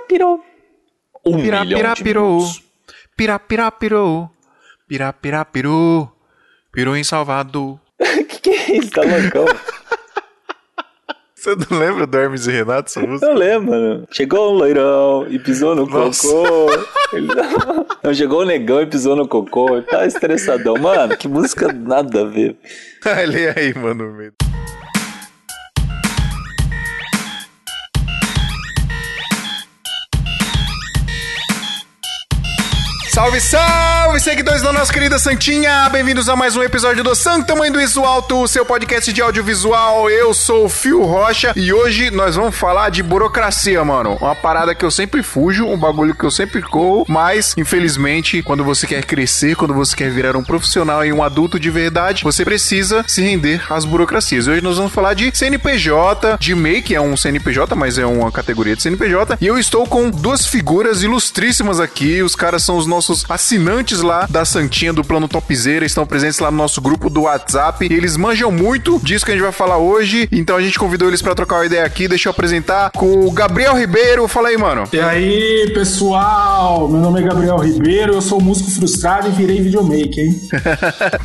pirapirapirou. Um Pirá, milhão de pirou. minutos. Pirá, pirá, pirou. Em Salvador. que que é isso? Tá loucão? Você não lembra do Hermes e Renato, essa música? Eu lembro, mano. Chegou um loirão e pisou no Nossa. cocô. Ele não... chegou um negão e pisou no cocô. Ele tá estressadão. Mano, que música nada a ver. Lê aí, mano. Salve, salve, seguidores da nossa querida Santinha! Bem-vindos a mais um episódio do Santo Mãe do Isso Alto, o seu podcast de audiovisual. Eu sou o Fio Rocha e hoje nós vamos falar de burocracia, mano. Uma parada que eu sempre fujo, um bagulho que eu sempre corro, mas infelizmente, quando você quer crescer, quando você quer virar um profissional e um adulto de verdade, você precisa se render às burocracias. Hoje nós vamos falar de CNPJ, de MEI, que é um CNPJ, mas é uma categoria de CNPJ, e eu estou com duas figuras ilustríssimas aqui. Os caras são os nossos assinantes lá da Santinha do Plano Topzera, estão presentes lá no nosso grupo do WhatsApp. E eles manjam muito disso que a gente vai falar hoje, então a gente convidou eles pra trocar uma ideia aqui. Deixa eu apresentar com o Gabriel Ribeiro. Fala aí, mano. E aí, pessoal? Meu nome é Gabriel Ribeiro, eu sou músico frustrado e virei videomaker, hein?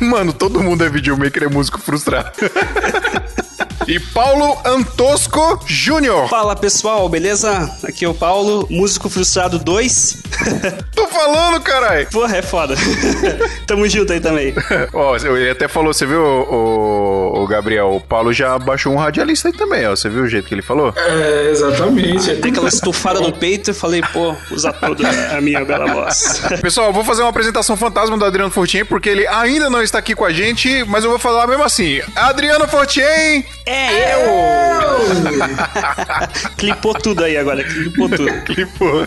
Mano, todo mundo é videomaker, é músico frustrado. E Paulo Antosco Júnior. Fala pessoal, beleza? Aqui é o Paulo, músico frustrado 2. Tô falando, caralho. Porra, é foda. Tamo junto aí também. Ó, ele até falou, você viu, o, o Gabriel, o Paulo já baixou um radialista aí também, ó. Você viu o jeito que ele falou? É, exatamente. Tem aquela estufada no peito e falei, pô, usa toda a minha bela voz. Pessoal, eu vou fazer uma apresentação fantasma do Adriano Fortin, porque ele ainda não está aqui com a gente, mas eu vou falar mesmo assim. Adriano Fortin! É eu! Clipou tudo aí agora, clipou tudo. Clipou.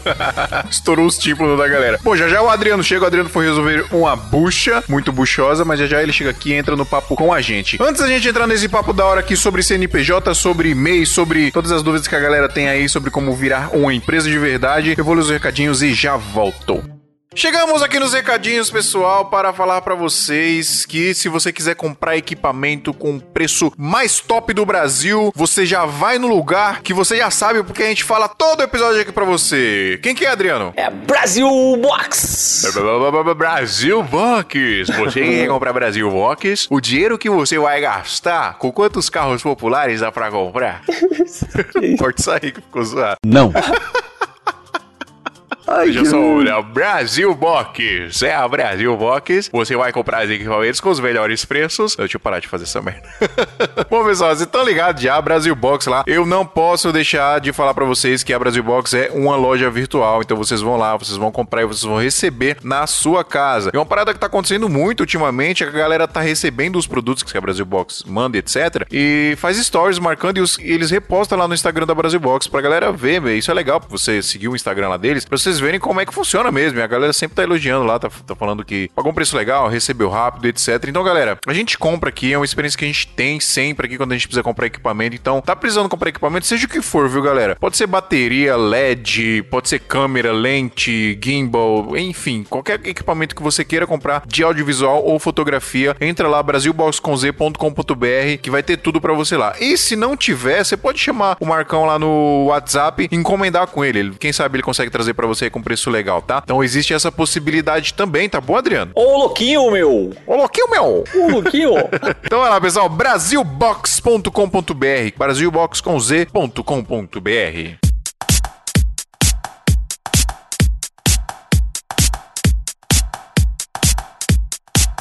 Estourou os tímpanos da galera. Bom, já já o Adriano chega. O Adriano foi resolver uma bucha, muito buchosa, mas já já ele chega aqui e entra no papo com a gente. Antes da gente entrar nesse papo da hora aqui sobre CNPJ, sobre MEI, sobre todas as dúvidas que a galera tem aí sobre como virar uma empresa de verdade, eu vou ler os recadinhos e já volto. Chegamos aqui nos recadinhos, pessoal, para falar para vocês que se você quiser comprar equipamento com o preço mais top do Brasil, você já vai no lugar que você já sabe, porque a gente fala todo episódio aqui para você. Quem que é, Adriano? É Brasil Box! Brasil Box. Você quer comprar Brasil Box? O dinheiro que você vai gastar, com quantos carros populares dá pra comprar? Isso aí que ficou zoado. Não. Ai, Veja só, olha, o Brasil Box. É a Brasil Box. Você vai comprar os equipamentos com os melhores preços. Deixa eu parar de fazer essa merda. Bom, pessoal, vocês estão ligados já, Brasil Box lá. Eu não posso deixar de falar pra vocês que a Brasil Box é uma loja virtual. Então vocês vão lá, vocês vão comprar e vocês vão receber na sua casa. E uma parada que tá acontecendo muito ultimamente é que a galera tá recebendo os produtos que a Brasil Box manda, etc. E faz stories marcando e, os- eles repostam lá no Instagram da Brasil Box pra galera ver. Isso é legal pra você seguir o Instagram lá deles, pra vocês verem como é que funciona mesmo. E a galera sempre tá elogiando lá, tá, tá falando que pagou um preço legal, recebeu rápido, etc. Então, galera, a gente compra aqui, é uma experiência que a gente tem sempre aqui quando a gente precisa comprar equipamento. Então, tá precisando comprar equipamento, seja o que for, viu, galera? Pode ser bateria, LED, pode ser câmera, lente, gimbal, enfim, qualquer equipamento que você queira comprar de audiovisual ou fotografia, entra lá brasilboxconz.com.br que vai ter tudo pra você lá. E se não tiver, você pode chamar o Marcão lá no WhatsApp encomendar com ele. Quem sabe ele consegue trazer pra você com preço legal, tá? Então existe essa possibilidade também, tá bom, Adriano? Ô, louquinho, meu! Ô, louquinho, meu! Ô, louquinho! Então vai lá, pessoal, brasilbox.com.br, brasilbox com z.com.br.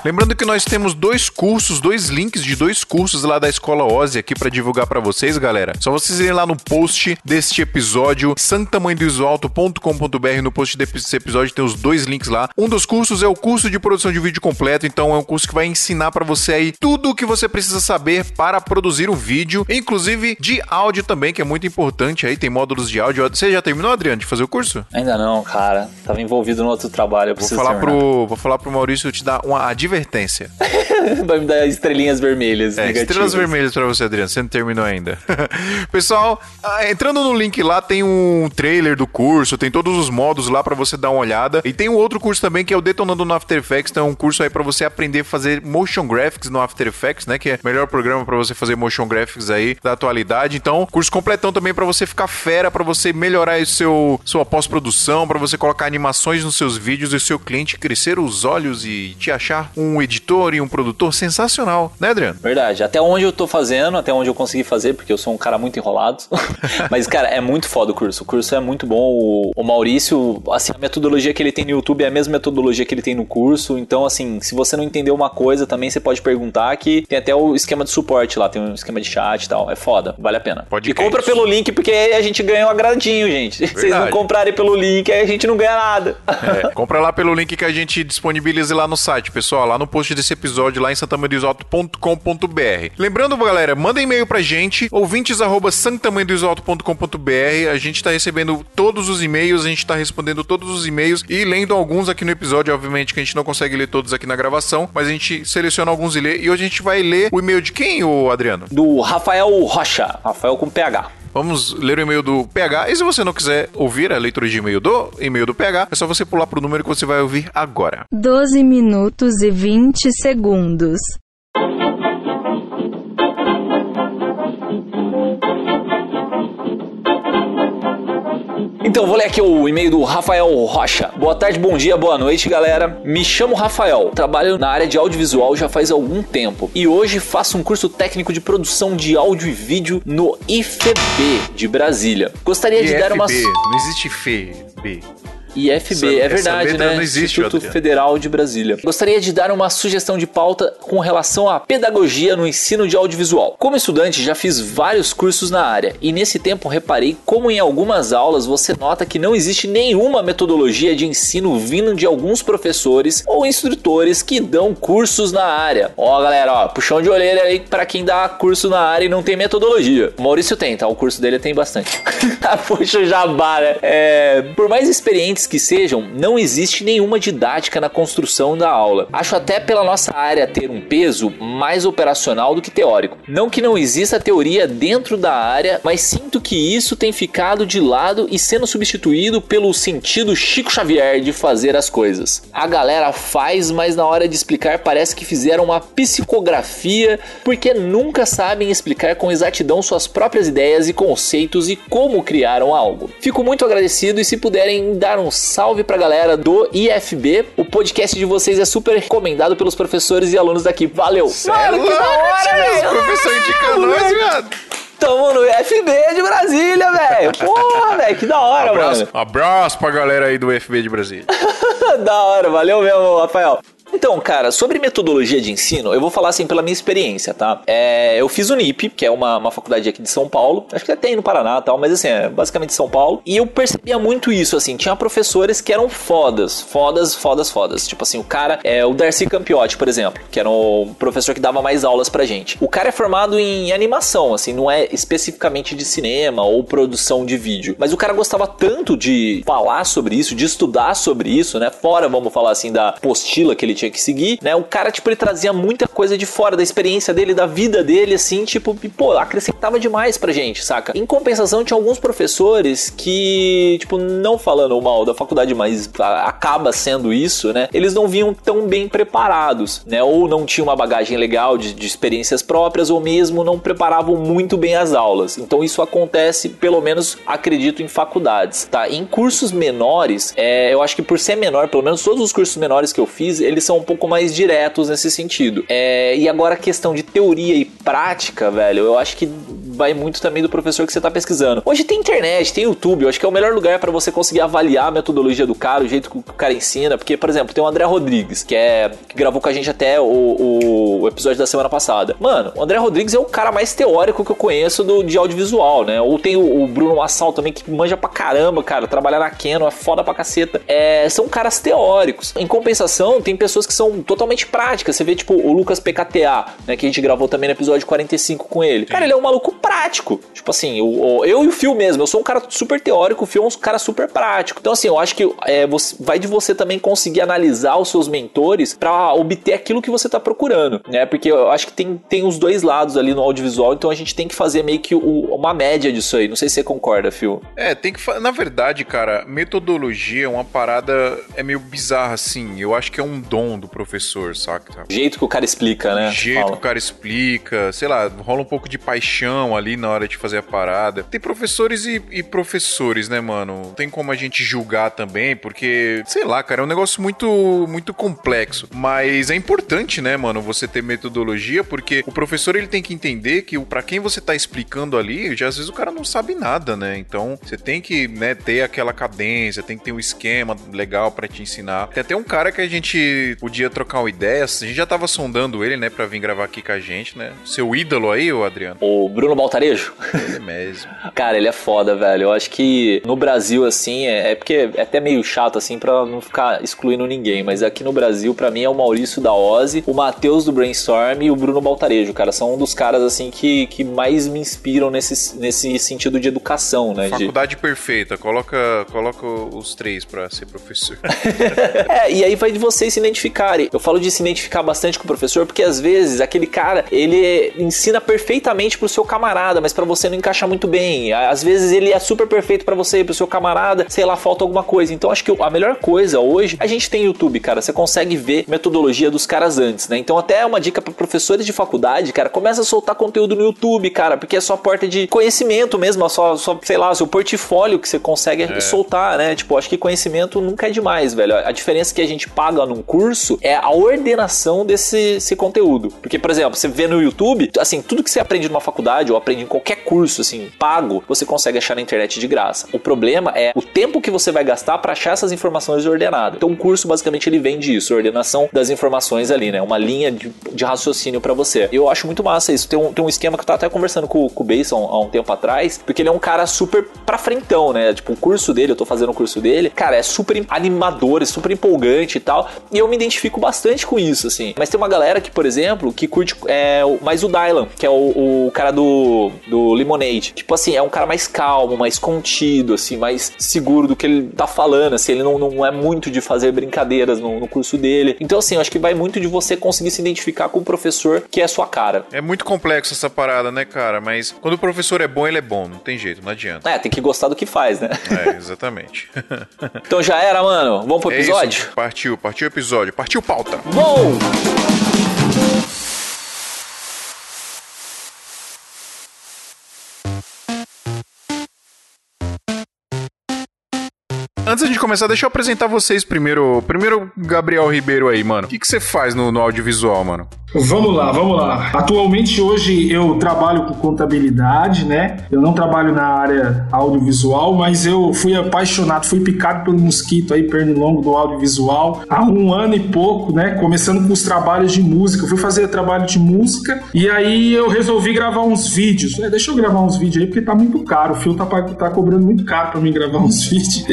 Lembrando que nós temos dois cursos, dois links de dois cursos lá da Escola Ozzy aqui pra divulgar pra vocês, galera. Só vocês irem lá no post deste episódio, santamanhodoisoalto.com.br. No post desse episódio tem os dois links lá. Um dos cursos é o curso de produção de vídeo completo, então é um curso que vai ensinar pra você aí tudo o que você precisa saber para produzir um vídeo, inclusive de áudio também, que é muito importante aí, tem módulos de áudio. Você já terminou, Adriano, de fazer o curso? Ainda não, cara. Tava envolvido no outro trabalho. Eu Vou preciso falar, terminar. pro, vou falar pro Maurício te dar uma advertência. Vai me dar estrelinhas vermelhas. É, negativas. estrelas vermelhas pra você, Adriano. Você não terminou ainda. Pessoal, ah, entrando no link lá, tem um trailer do curso, tem todos os modos lá pra você dar uma olhada. E tem um outro curso também que é o Detonando no After Effects. Então, é um curso aí pra você aprender a fazer motion graphics no After Effects, né? Que é o melhor programa pra você fazer motion graphics aí da atualidade. Então, curso completão também pra você ficar fera, pra você melhorar o seu sua pós-produção, pra você colocar animações nos seus vídeos e o seu cliente crescer os olhos e te achar um editor e um produtor sensacional, né, Adriano? Verdade. Até onde eu tô fazendo, até onde eu consegui fazer, porque eu sou um cara muito enrolado. Mas, cara, é muito foda o curso. O curso é muito bom. O, Maurício, assim, a metodologia que ele tem no YouTube é a mesma metodologia que ele tem no curso. Então, assim, se você não entendeu uma coisa, também você pode perguntar que tem até o esquema de suporte lá, tem um esquema de chat e tal. É foda, vale a pena. Pode e compra pelo link, porque aí a gente ganha um agradinho, gente. Se vocês não Verdade. comprarem pelo link, aí a gente não ganha nada. É, compra lá pelo link que a gente disponibiliza lá no site, pessoal, lá no post desse episódio, lá em santamanhodosalto.com.br. Lembrando, galera, manda e-mail pra gente, ouvintes arroba. A gente tá recebendo todos os e-mails, a gente tá respondendo todos os e-mails e lendo alguns aqui no episódio. Obviamente que a gente não consegue ler todos aqui na gravação, mas a gente seleciona alguns e lê. E hoje a gente vai ler o e-mail de quem, ô Adriano? Do Rafael Rocha. Rafael com PH. Vamos ler o e-mail do PH. E se você não quiser ouvir a leitura de e-mail do e-mail do PH, é só você pular pro número que você vai ouvir agora. 12 minutos e 20 segundos. Então, vou ler aqui o e-mail do Rafael Rocha. Boa tarde, bom dia, boa noite, galera. Me chamo Rafael, trabalho na área de audiovisual já faz algum tempo e hoje faço um curso técnico de produção de áudio e vídeo no IFB de Brasília. Gostaria de dar uma. Não existe FB. IFB, Essa- é essa verdade, né? não existe, Instituto Adriano. Federal de Brasília. Gostaria de dar uma sugestão de pauta com relação à pedagogia no ensino de audiovisual. Como estudante, já fiz vários cursos na área e nesse tempo reparei como em algumas aulas você nota que não existe nenhuma metodologia de ensino vindo de alguns professores ou instrutores que dão cursos na área. Ó, galera, ó, puxão de orelha aí para quem dá curso na área e não tem metodologia. O Maurício tem, tá? O curso dele tem bastante. Puxa o jabá, né? É, por mais que sejam, não existe nenhuma didática na construção da aula. Acho até pela nossa área ter um peso mais operacional do que teórico. Não que não exista teoria dentro da área, mas sinto que isso tem ficado de lado e sendo substituído pelo sentido Chico Xavier de fazer as coisas. A galera faz, mas na hora de explicar parece que fizeram uma psicografia porque nunca sabem explicar com exatidão suas próprias ideias e conceitos e como criaram algo. Fico muito agradecido e se puderem dar um salve pra galera do IFB, o podcast de vocês é super recomendado pelos professores e alunos daqui. Valeu! Mano, que da hora, Os nós, viado. Tamo no IFB de Brasília, velho! Porra, velho, que da hora, Abraço, mano! abraço pra galera aí do FB de Brasília. da hora, valeu mesmo, Rafael. Então, cara, sobre metodologia de ensino, eu vou falar assim pela minha experiência, tá? É, eu fiz o NIP, que é uma, uma faculdade aqui de São Paulo, acho que até tem no Paraná e tal, mas assim, é basicamente São Paulo. E eu percebia muito isso, assim, tinha professores que eram fodas, fodas, fodas, fodas. Tipo assim, o cara é o Darcy Campiotti, por exemplo, que era o professor que dava mais aulas pra gente. O cara é formado em animação, assim, não é especificamente de cinema ou produção de vídeo, mas o cara gostava tanto de falar sobre isso, de estudar sobre isso, né? Fora, vamos falar assim, da postila que ele tinha que seguir, né? O cara, tipo, ele trazia muita coisa de fora da experiência dele, da vida dele, assim, tipo, e, pô, acrescentava demais pra gente, saca? Em compensação, tinha alguns professores que, tipo, não falando mal da faculdade, mas acaba sendo isso, né? Eles não vinham tão bem preparados, né? Ou não tinham uma bagagem legal de, de experiências próprias, ou mesmo não preparavam muito bem as aulas. Então isso acontece, pelo menos acredito, em faculdades, tá? Em cursos menores, é, eu acho que por ser menor, pelo menos todos os cursos menores que eu fiz, eles são um pouco mais diretos nesse sentido. É, e agora a questão de teoria e prática, velho, eu acho que vai muito também do professor que você tá pesquisando. Hoje tem internet, tem YouTube, eu acho que é o melhor lugar para você conseguir avaliar a metodologia do cara, o jeito que o cara ensina, porque, por exemplo, tem o André Rodrigues, que é que gravou com a gente até o, o- o episódio da semana passada. Mano, o André Rodrigues é o cara mais teórico que eu conheço do, de audiovisual, né? Ou tem o, o Bruno Massal também, que manja pra caramba, cara, trabalhar na Canon é foda pra caceta. É, são caras teóricos. Em compensação, tem pessoas que são totalmente práticas. Você vê, tipo, o Lucas PKTA, né, que a gente gravou também no episódio 45 com ele. Cara, ele é um maluco prático prático. Tipo assim, o- eu e o Phil mesmo, eu sou um cara super teórico, o Phil é um cara super prático. Então, assim, eu acho que é, você- vai de você também conseguir analisar os seus mentores pra obter aquilo que você tá procurando, né? Porque eu acho que tem, tem os dois lados ali no audiovisual, então a gente tem que fazer meio que o- uma média disso aí. Não sei se você concorda, Phil. É, tem que. Na verdade, cara, metodologia é uma parada. É meio bizarra, assim. Eu acho que é um dom do professor, saca? O jeito que o cara explica, né? O jeito Fala. que o cara explica, sei lá, rola um pouco de paixão ali na hora de fazer a parada. Tem professores e, e professores, né, mano? Não Tem como a gente julgar também, porque, sei lá, cara, é um negócio muito, muito complexo. Mas é importante, né, mano, você ter metodologia, porque o professor ele tem que entender que para quem você tá explicando ali, já às vezes o cara não sabe nada, né? Então você tem que, né, ter aquela cadência, tem que ter um esquema legal pra te ensinar. Tem até um cara que a gente podia trocar uma ideia, a gente já tava sondando ele, né, pra vir gravar aqui com a gente, né? Seu ídolo aí, o Adriano? O Bruno Baltarejo? Ele mesmo. Cara, ele é foda, velho. Eu acho que no Brasil, assim, é, é porque é até meio chato, assim, pra não ficar excluindo ninguém. Mas aqui no Brasil, pra mim, é o Maurício da Ozzy, o Matheus do Brainstorm e o Bruno Baltarejo, cara. São um dos caras, assim, que, que mais me inspiram nesse, nesse sentido de educação, né? De, Faculdade perfeita, coloca, coloca os três pra ser professor. É, e aí vai de vocês se identificarem. Eu falo de se identificar bastante com o professor, porque às vezes aquele cara, ele ensina perfeitamente pro seu camarada, mas pra você não encaixa muito bem. Às vezes ele é super perfeito pra você e pro seu camarada, sei lá, falta alguma coisa. Então acho que a melhor coisa hoje, a gente tem YouTube, cara, você consegue ver metodologia dos caras antes, né? Então até é uma dica pra professores de faculdade, cara, começa a soltar conteúdo no YouTube, cara, porque é só porta de conhecimento mesmo, é só, só sei lá, seu portfólio que você consegue soltar, né? Tipo, acho que conhecimento nunca é demais, velho. A diferença que a gente paga num curso é a ordenação desse esse conteúdo. Porque, por exemplo, você vê no YouTube, assim, tudo que você aprende numa faculdade ou aprende em qualquer curso, assim, pago, você consegue achar na internet de graça. O problema é o tempo que você vai gastar para achar essas informações ordenadas. Então, o curso, basicamente, ele vem disso, ordenação das informações ali, né? Uma linha de, de raciocínio para você. Eu acho muito massa isso. Tem um, tem um esquema que eu tava até conversando com, com o Bason há um tempo atrás, porque ele é um cara super pra frentão, né? Tipo, o curso dele, eu tô fazendo o curso dele, cara, é super animador, é super empolgante e tal. E eu me identifico bastante com isso, assim. Mas tem uma galera que, por exemplo, que curte é, mais o Dylan, que é o, o cara do, do Lemonade. Tipo assim, é um cara mais calmo, mais contido, assim, mais seguro do que ele tá falando, assim. Ele não, não é muito de fazer brincadeiras no, no curso dele. Então, assim, eu acho que vai muito de você conseguir se identificar com o professor que é a sua cara. É muito complexo essa parada, né, cara? Mas quando o professor é bom, ele é bom, não tem jeito, não adianta. É, tem que gostar do que faz, né? É, exatamente. Então já era, mano. Vamos pro É episódio? isso. Partiu, partiu o episódio. Partiu pauta. Bom! Antes de começar, deixa eu apresentar vocês primeiro. Primeiro, Gabriel Ribeiro aí, mano. O que, que você faz no, no audiovisual, mano? Vamos lá, vamos lá. Atualmente hoje eu trabalho com contabilidade, né? Eu não trabalho na área audiovisual, mas eu fui apaixonado, fui picado pelo mosquito aí, pernilongo do audiovisual há um ano e pouco, né? Começando com os trabalhos de música. Eu fui fazer trabalho de música e aí eu resolvi gravar uns vídeos. É, deixa eu gravar uns vídeos aí porque tá muito caro. O fio tá, tá cobrando muito caro pra mim gravar uns vídeos.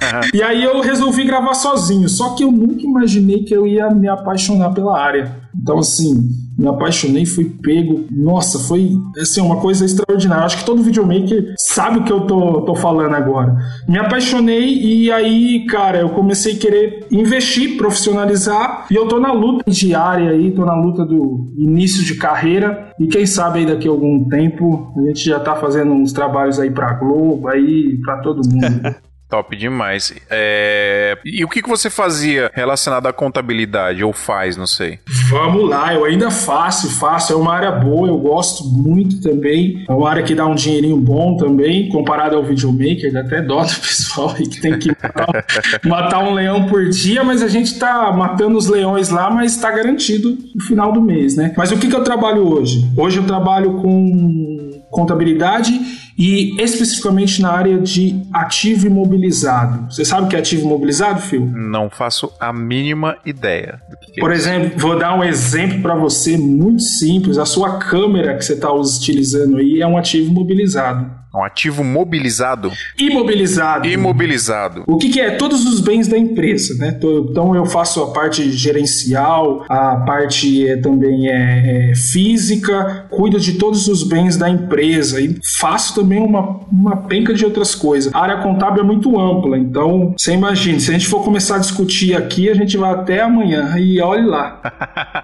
e aí eu resolvi gravar sozinho. Só que eu nunca imaginei que eu ia me apaixonar pela área. Então, assim, me apaixonei, fui pego. Nossa, foi assim, uma coisa extraordinária. Acho que todo videomaker sabe o que eu tô, tô falando agora. Me apaixonei e aí, cara, eu comecei a querer investir, profissionalizar. E eu tô na luta diária aí, tô na luta do início de carreira. E quem sabe aí daqui a algum tempo a gente já tá fazendo uns trabalhos aí pra Globo, aí pra todo mundo. Top demais. É, E o que, que você fazia relacionado à contabilidade? Ou faz, não sei. Vamos lá, eu ainda faço, faço. É uma área boa, eu gosto muito também. É uma área que dá um dinheirinho bom também, comparado ao videomaker, dá até dó do pessoal aí que tem que matar, matar um leão por dia, mas a gente tá matando os leões lá, mas tá garantido no final do mês, né? Mas o que, que eu trabalho hoje? Hoje eu trabalho com contabilidade e especificamente na área de ativo imobilizado. Você sabe o que é ativo imobilizado, Phil? Não faço a mínima ideia é Por exemplo, vou dar um exemplo para você muito simples. A sua câmera que você está utilizando aí é um ativo imobilizado. Um ativo mobilizado. Imobilizado. Imobilizado. O que, que é? Todos os bens da empresa, né? Então eu faço a parte gerencial, a parte é, também é, é, física, cuido de todos os bens da empresa e faço também uma, uma penca de outras coisas. A área contábil é muito ampla, então você imagina, se a gente for começar a discutir aqui, a gente vai até amanhã e olhe lá.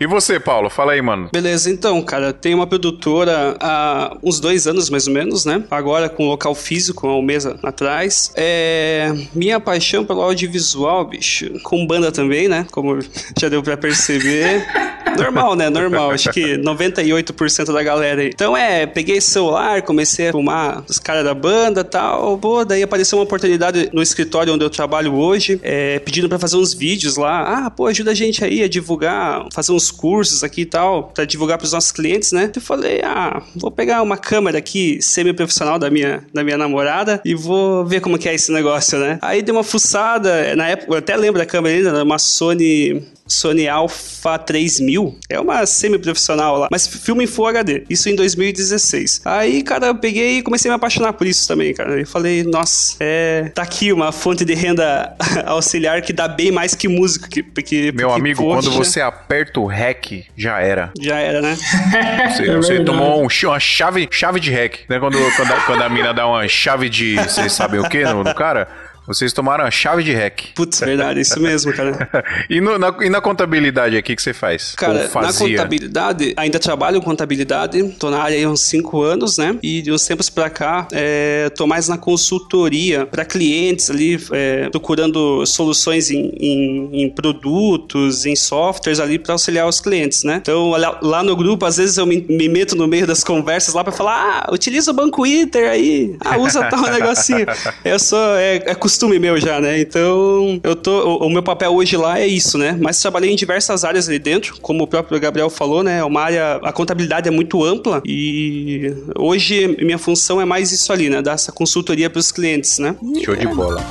E você, Paulo? Fala aí, mano. Beleza, então, cara, tem uma produtora há uns dois anos mais ou menos, né? Agora com local físico, há um mês atrás. É. Minha paixão pelo audiovisual, bicho. Com banda também, né? Como já deu pra perceber. Normal, né? Normal. Acho que 98% da galera. Então é, peguei celular, comecei a filmar os caras da banda e tal. Pô, daí apareceu uma oportunidade no escritório onde eu trabalho hoje, é, pedindo pra fazer uns vídeos lá. Ah, pô, ajuda a gente aí a divulgar, fazer uns cursos aqui e tal, pra divulgar pros nossos clientes, né? Eu falei, ah, vou pegar uma câmera aqui semi-profissional da minha, da minha namorada e vou ver como que é esse negócio, né? Aí dei uma fuçada, na época, eu até lembro da câmera ainda, uma Sony Sony Alpha 3000. É uma semi-profissional lá, mas filme em Full HD. Isso em 2016. Aí, cara, eu peguei e comecei a me apaixonar por isso também, cara. Eu falei, nossa, é. Tá aqui uma fonte de renda auxiliar que dá bem mais que música. Que, porque, Meu porque, amigo, poxa, quando você aperta o REC, já era. Já era, né? Você, É você tomou um uma chave, chave de REC. Né? Quando, quando, a, quando a mina dá uma chave de. Vocês sabem o que no, no cara? Vocês tomaram a chave de REC. Putz, verdade, isso mesmo, cara. E, no- na, e na contabilidade aqui, o que você faz? Cara, na contabilidade, ainda trabalho com contabilidade, tô na área há uns 5 anos, né? E de uns tempos pra cá, é, tô mais na consultoria para clientes ali, é, procurando soluções em, em- em produtos, em softwares ali para auxiliar os clientes, né? Então, lá, lá no grupo, às vezes eu me, me meto no meio das conversas lá pra falar, ah, utiliza o Banco Inter aí, ah, usa tal negocinho. Eu sou, é, é costume meu já, né? Então, eu tô, o, o meu papel hoje lá é isso, né? Mas trabalhei em diversas áreas ali dentro, como o próprio Gabriel falou, né? É uma área, a contabilidade é muito ampla e hoje minha função é mais isso ali, né? Dar essa consultoria para os clientes, né? Show de bola.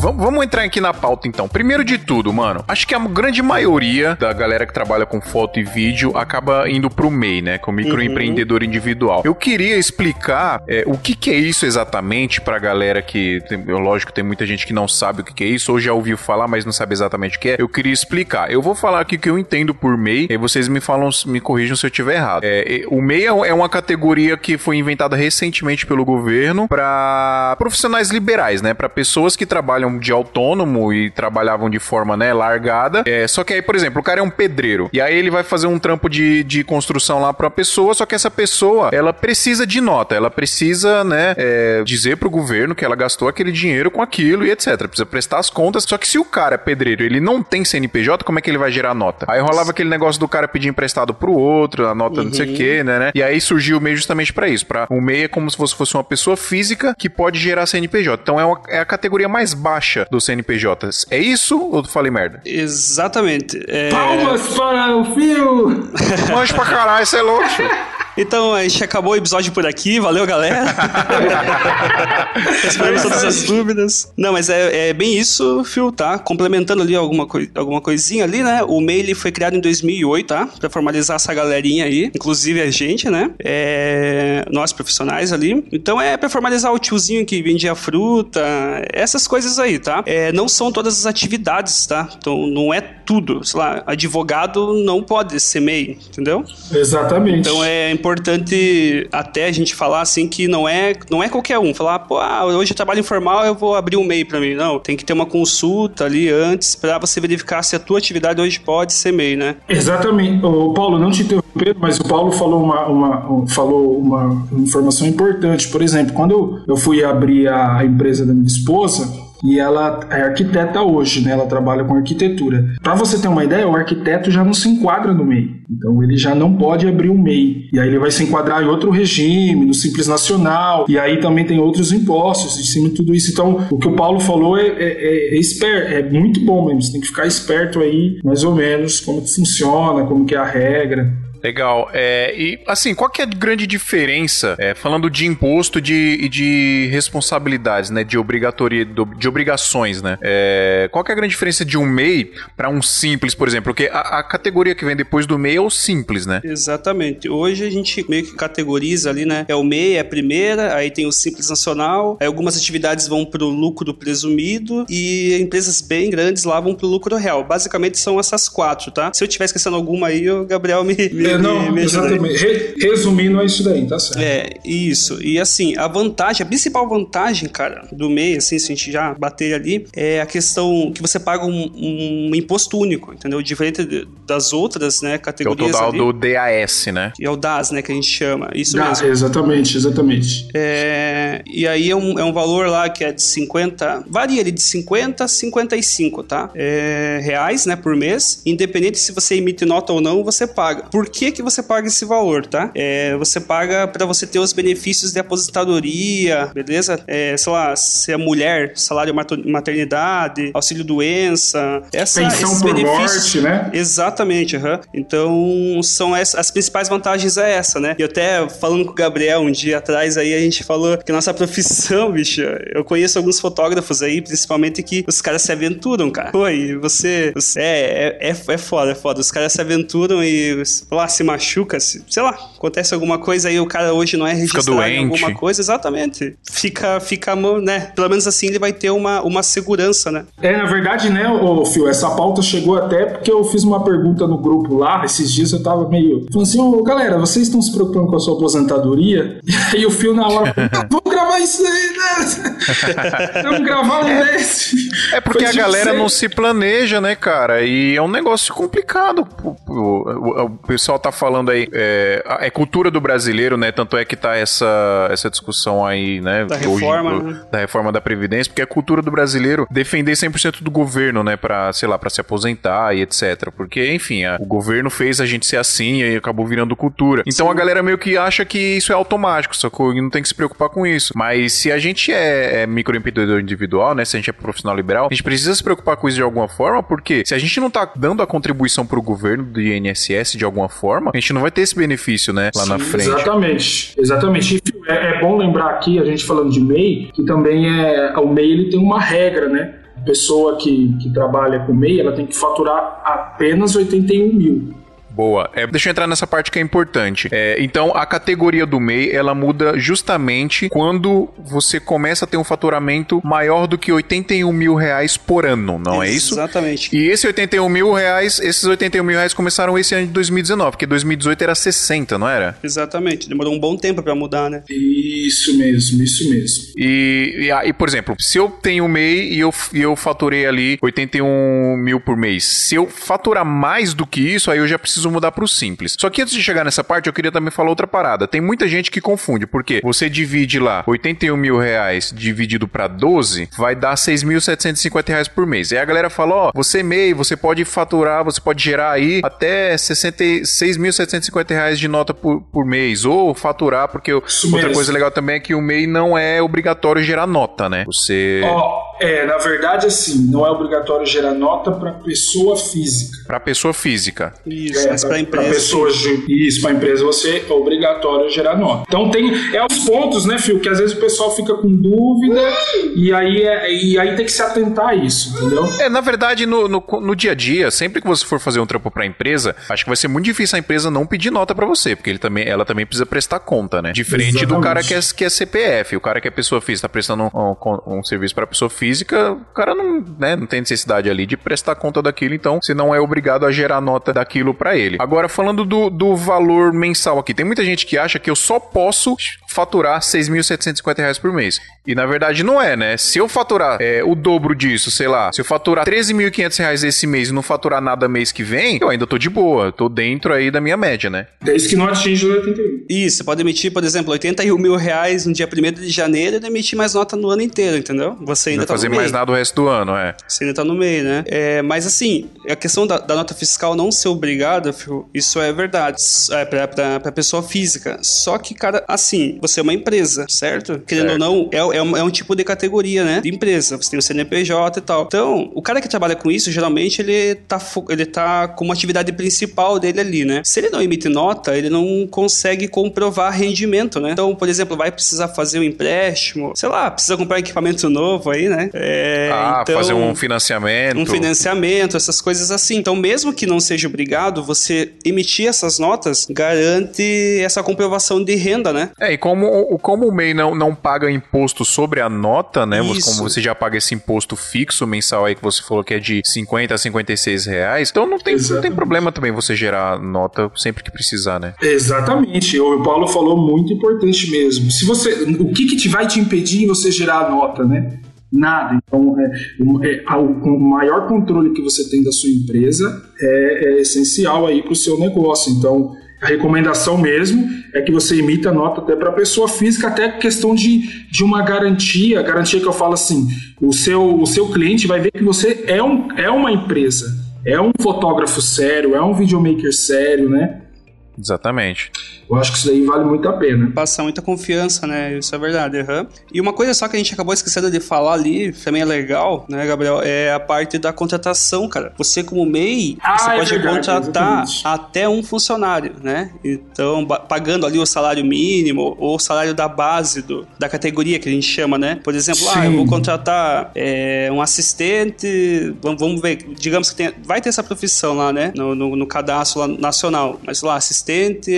Vamos, vamos entrar aqui na pauta então. Primeiro de tudo, mano, acho que a grande maioria da galera que trabalha com foto e vídeo acaba indo pro MEI, né? Com microempreendedor individual. Eu queria explicar é, o que, que é isso exatamente pra galera que, tem, lógico, tem muita gente que não sabe o que, que é isso, ou já ouviu falar, mas não sabe exatamente o que é. Eu queria explicar. Eu vou falar aqui o que eu entendo por MEI, e vocês me falam, me corrijam se eu estiver errado. É, é, o MEI é é uma categoria que foi inventada recentemente pelo governo para profissionais liberais, né? Para pessoas que trabalham de autônomo e trabalhavam de forma, né, largada. É, só que aí, por exemplo, o cara é um pedreiro. E aí ele vai fazer um trampo de, de construção lá pra uma pessoa, só que essa pessoa, ela precisa de nota. Ela precisa, né, é, dizer pro governo que ela gastou aquele dinheiro com aquilo e etc. Precisa prestar as contas. Só que se o cara é pedreiro, ele não tem CNPJ, como é que ele vai gerar nota? Aí rolava aquele negócio do cara pedir emprestado pro outro, a nota não sei o que, né, né? E aí surgiu o MEI justamente pra isso. Pra, o MEI é como se fosse, fosse uma pessoa física que pode gerar CNPJ. Então é, uma- é a categoria mais baixa dos CNPJs. É isso ou eu falei merda? Exatamente. É, Palmas para o fio! Manjo pra caralho, você é louco. Então, a gente acabou o episódio por aqui. Valeu, galera. Respondemos todas as dúvidas. Não, mas é, é bem isso, Phil, tá? Complementando ali alguma, coi alguma coisinha ali, né? O MEI ele foi criado em 2008, tá? Pra formalizar essa galerinha aí. Inclusive a gente, né? É... Nós profissionais ali. Então é pra formalizar o tiozinho que vendia fruta. Essas coisas aí, tá? É, não são todas as atividades, tá? Então não é tudo. Sei lá, advogado não pode ser MEI, entendeu? Exatamente. Então é importante até a gente falar assim que não é, não é qualquer um. Falar, pô, ah, hoje eu trabalho informal, eu vou abrir um MEI pra mim. Não, tem que ter uma consulta ali antes pra você verificar se a tua atividade hoje pode ser MEI, né? Exatamente. O Paulo, não te interrompendo, mas o Paulo falou uma, uma- falou uma informação importante. Por exemplo, quando eu fui abrir a empresa da minha esposa, e ela é arquiteta hoje, né? Ela trabalha com arquitetura. Para você ter uma ideia, o arquiteto já não se enquadra no MEI. Então ele já não pode abrir um MEI. E aí ele vai se enquadrar em outro regime, no Simples Nacional. E aí também tem outros impostos em cima de tudo isso. Então o que o Paulo falou é, é, é, esper- é muito bom mesmo. Você tem que ficar esperto aí, mais ou menos, como que funciona, como que é a regra. Legal. É, e assim, qual que é a grande diferença, é, falando de imposto de, e de responsabilidades, né? De obrigatória, de obrigações, né? É, qual que é a grande diferença de um MEI para um simples, por exemplo? Porque a, a, categoria que vem depois do MEI é o simples, né? Exatamente. Hoje a gente meio que categoriza ali, né? É o MEI, é a primeira, aí tem o simples nacional, aí algumas atividades vão pro lucro presumido e empresas bem grandes lá vão pro lucro real. Basicamente são essas quatro, tá? Se eu estiver esquecendo alguma aí, o Gabriel me, me, é, não, me, me exatamente. Re, resumindo é isso daí, tá certo. É, isso. E assim, a vantagem, a principal vantagem, cara, do MEI, assim, se a gente já bater ali, é a questão que você paga um, um imposto único, entendeu? Diferente das outras, né, categorias que é o total ali, do DAS, né? Que é o DAS, né, que a gente chama. Isso Ah, mesmo. exatamente, exatamente. É, e aí é um, é um valor lá que é de 50, varia ali de 50 a 55, tá? É, reais, né, por mês. Independente se você emite nota ou não, você paga. Por que que você paga esse valor, tá? É, você paga para você ter os benefícios de aposentadoria, beleza? É, sei lá, se é mulher, salário maternidade, auxílio doença, essa, Pensão por benefícios. morte, né? Exatamente, aham. Então, são essa, as principais vantagens é essa, né? E até falando com o Gabriel um dia atrás aí, a gente falou que nossa profissão, bicho, eu conheço alguns fotógrafos aí, principalmente que os caras se aventuram, cara. Pô, e você, você é, é, é, é foda, é foda. Os caras se aventuram e, lá, se machuca, se, sei lá, acontece alguma coisa aí, o cara hoje não é registrado em doente. alguma coisa, exatamente. Fica, fica, né? Pelo menos assim ele vai ter uma, uma segurança, né? É, na verdade, né, ô Fio, essa pauta chegou até porque eu fiz uma pergunta no grupo lá, esses dias eu tava meio. Falando assim, ô galera, vocês estão se preocupando com a sua aposentadoria? E aí o Fio na hora falou, "Ah, vamos gravar isso aí, né? Vamos gravar um desse. É porque Foi a galera não se planeja, né, cara? E é um negócio complicado. O, o- o pessoal tá falando aí, é, é cultura do brasileiro, né? Tanto é que tá essa, essa discussão aí, né? Da hoje, reforma, do- né? Da reforma da Previdência, porque é cultura do brasileiro defender 100% do governo, né? Pra, sei lá, pra se aposentar e etc. Porque, enfim, a- o governo fez a gente ser assim e acabou virando cultura. Então a galera meio que acha que isso é automático, só que não tem que se preocupar com isso. Mas se a gente é, é microempreendedor individual, né? Se a gente é profissional liberal, a gente precisa se preocupar com isso de alguma forma, porque se a gente não tá dando a contribuição pro governo do INSS de alguma forma, a gente não vai ter esse benefício, né? Lá na Sim, frente. Exatamente, exatamente. É, é bom lembrar aqui, a gente falando de MEI, que também é. O MEI ele tem uma regra, né? A pessoa que, que trabalha com MEI, ela tem que faturar apenas 81 mil. Boa. É, deixa eu entrar nessa parte que é importante. É, então, a categoria do MEI, ela muda justamente quando você começa a ter um faturamento maior do que 81 mil reais por ano, não é isso? Exatamente. E esse 81 mil reais, esses 81 mil reais começaram esse ano de 2019, porque 2018 era 60, não era? Exatamente. Demorou um bom tempo pra mudar, né? Isso mesmo, isso mesmo. E, e, aí, por exemplo, se eu tenho MEI e eu, e eu faturei ali 81 mil por mês, se eu faturar mais do que isso, aí eu já preciso mudar pro simples. Só que antes de chegar nessa parte, eu queria também falar outra parada. Tem muita gente que confunde, porque você divide lá 81 mil reais dividido pra 12, vai dar 6.750 reais por mês. Aí a galera fala, ó, você MEI, você pode faturar, você pode gerar aí até 66.750 reais de nota por, por mês, ou faturar, porque Isso outra mesmo. coisa legal também é que o MEI não é obrigatório gerar nota, né? Você. Ó, é, na verdade, assim, não é obrigatório gerar nota para pessoa física. Pra pessoa física. Isso, É, mas pra empresa. pessoas isso, pra empresa você é obrigatório gerar nota. Então tem é os pontos, né, Fio, que às vezes o pessoal fica com dúvida e aí é, e aí tem que se atentar a isso, entendeu? É, na verdade, no, no, no dia a dia, sempre que você for fazer um trampo pra empresa, acho que vai ser muito difícil a empresa não pedir nota pra você, porque ele também, ela também precisa prestar conta, né? Diferente do Exatamente. cara que é, que é CPF. O cara que é pessoa física, tá prestando um, um- um serviço pra pessoa física, o cara não, né, não tem necessidade ali de prestar conta daquilo, então você não é obrigado a gerar nota daquilo pra ele. Agora, falando do, do valor mensal aqui, tem muita gente que acha que eu só posso faturar 6.750 reais por mês. E na verdade não é, né? Se eu faturar é, o dobro disso, sei lá, se eu faturar 13.500 reais esse mês e não faturar nada mês que vem, eu ainda tô de boa, tô dentro aí da minha média, né? Desde que não atinja os 81. Isso, você pode emitir, por exemplo, 81 mil reais no dia 1 de janeiro e emitir mais nota no ano inteiro, entendeu? Você Não ainda vai tá fazer no meio. mais nada o resto do ano, é. Você ainda tá no meio, né? É, mas assim, a questão da, da nota fiscal não ser obrigada, isso é verdade. É pra, pra, pra pessoa física. Só que, cara, assim, você é uma empresa, certo? Querendo Certo. ou não, é, é, um, é um tipo de categoria, né? De empresa. Você tem o CNPJ e tal. Então, o cara que trabalha com isso, geralmente, ele tá, ele tá com uma atividade principal dele ali, né? Se ele não emite nota, ele não consegue comprovar rendimento, né? Então, por exemplo, vai precisar fazer um empréstimo, sei lá, precisa comprar equipamento novo aí, né? É, ah, então- fazer um financiamento. um financiamento, essas coisas assim. Então, mesmo que não seja obrigado, você emitir essas notas garante essa comprovação de renda, né? É, e como, o- como o MEI não, não paga imposto sobre a nota, né? Você, Isso. como você já paga esse imposto fixo mensal aí que você falou que é de 50 a 56 reais, então não tem, não tem problema também você gerar nota sempre que precisar, né? Exatamente, o Paulo falou muito importante mesmo. Se você, o que, que te vai te impedir em você gerar a nota, né? Nada. Então, é, é, o maior controle que você tem da sua empresa é, é essencial aí para o seu negócio. Então, a recomendação mesmo é que você emita nota até para pessoa física, até questão de, de uma garantia, garantia que eu falo assim, o seu, o seu cliente vai ver que você é, um, é uma empresa, é um fotógrafo sério, é um videomaker sério, né? Exatamente. Eu acho que isso daí vale muito a pena. Passa muita confiança, né? Isso é verdade. aham. E uma coisa só que a gente acabou esquecendo de falar ali, também é legal, né, Gabriel? É a parte da contratação, cara. Você, como MEI, Ah, você é pode verdade, contratar exatamente. até um funcionário, né? Então, pagando ali o salário mínimo ou o salário da base do, da categoria que a gente chama, né? Por exemplo, ah, eu Sim. vou contratar é, um assistente, vamos, vamos ver, digamos que tem, vai ter essa profissão lá, né? No, no, no cadastro lá nacional, mas lá, assistente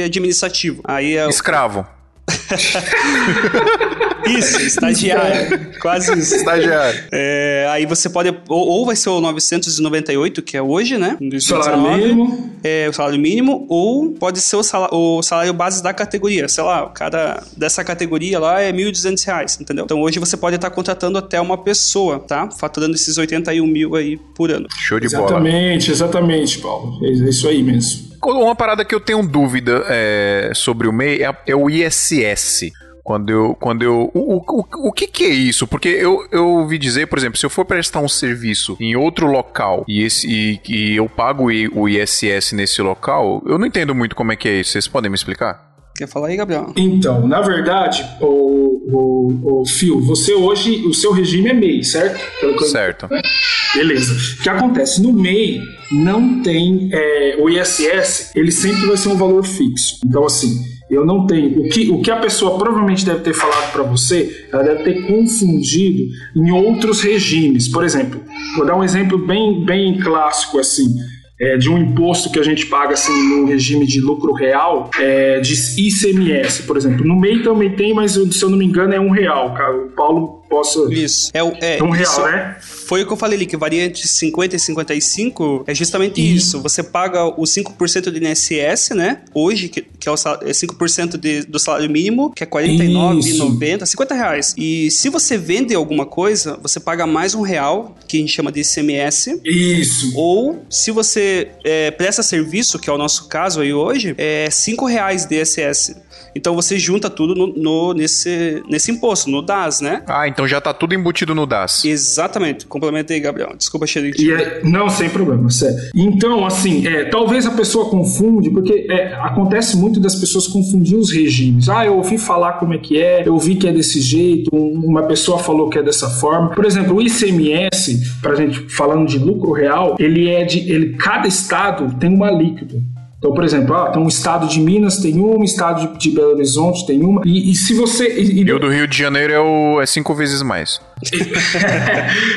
administrativo. Aí é, Escravo. isso, estagiário. Quase isso. Estagiário. É, aí você pode. Ou, ou vai ser o 998, que é hoje, né? 2019, Salário mínimo. É, o salário mínimo, ou pode ser o salário, o salário base da categoria. Sei lá, o cara dessa categoria lá é 1.200 reais, entendeu? Então hoje você pode estar contratando até uma pessoa, tá? Faturando esses 81 mil aí por ano. Show de bola. Exatamente, exatamente, Paulo. É isso aí mesmo. Uma parada que eu tenho dúvida é, sobre o MEI é, é o ISS. Quando eu. Quando eu o, o, o, o que, que é isso? Porque eu, eu ouvi dizer, por exemplo, se eu for prestar um serviço em outro local e, esse, e, e eu pago o ISS nesse local, eu não entendo muito como é que é isso. Vocês podem me explicar? Quer falar aí, Gabriel? Então, na verdade, o, o, o Phil, você hoje, o seu regime é MEI, certo? Certo. Beleza. O que acontece? No MEI não tem é, o ISS, ele sempre vai ser um valor fixo. Então, assim, eu não tenho. O que, o que a pessoa provavelmente deve ter falado para você, ela deve ter confundido em outros regimes. Por exemplo, vou dar um exemplo bem, bem clássico assim. É, de um imposto que a gente paga assim no regime de lucro real, é, de ICMS, por exemplo. No MEI também tem, mas se eu não me engano é um real. cara. O Paulo possa. Isso. É, o- é, É um real, isso né? Foi o que eu falei ali, que varia entre 50 e 55. É justamente isso. Você paga os 5% do INSS, né? Hoje, que, que é, o sal- é 5% de, do salário mínimo, que é R$ 49,90, 50 reais. E se você vende alguma coisa, você paga mais um real, que a gente chama de ICMS. Isso. Ou, se você é, presta serviço, que é o nosso caso aí hoje, é 5 reais de ISS. Então você junta tudo no, no- nesse, nesse imposto, no DAS, né? Ah, então já tá tudo embutido no DAS. Exatamente. Complementa aí, Gabriel. Desculpa, Xerife. E é- não, sem problema, sério. Então, assim, é, talvez a pessoa confunde, porque é, acontece muito das pessoas confundir os regimes. Ah, eu ouvi falar como é que é, eu vi que é desse jeito, um- uma pessoa falou que é dessa forma. Por exemplo, o ICMS, pra gente falando de lucro real, ele é de. Ele, cada estado tem uma alíquota. Então, por exemplo, ah, tem um estado de Minas tem uma, um estado de, de Belo Horizonte tem uma. E, e se você. e- e- E o do Rio de Janeiro é, o, é cinco vezes mais.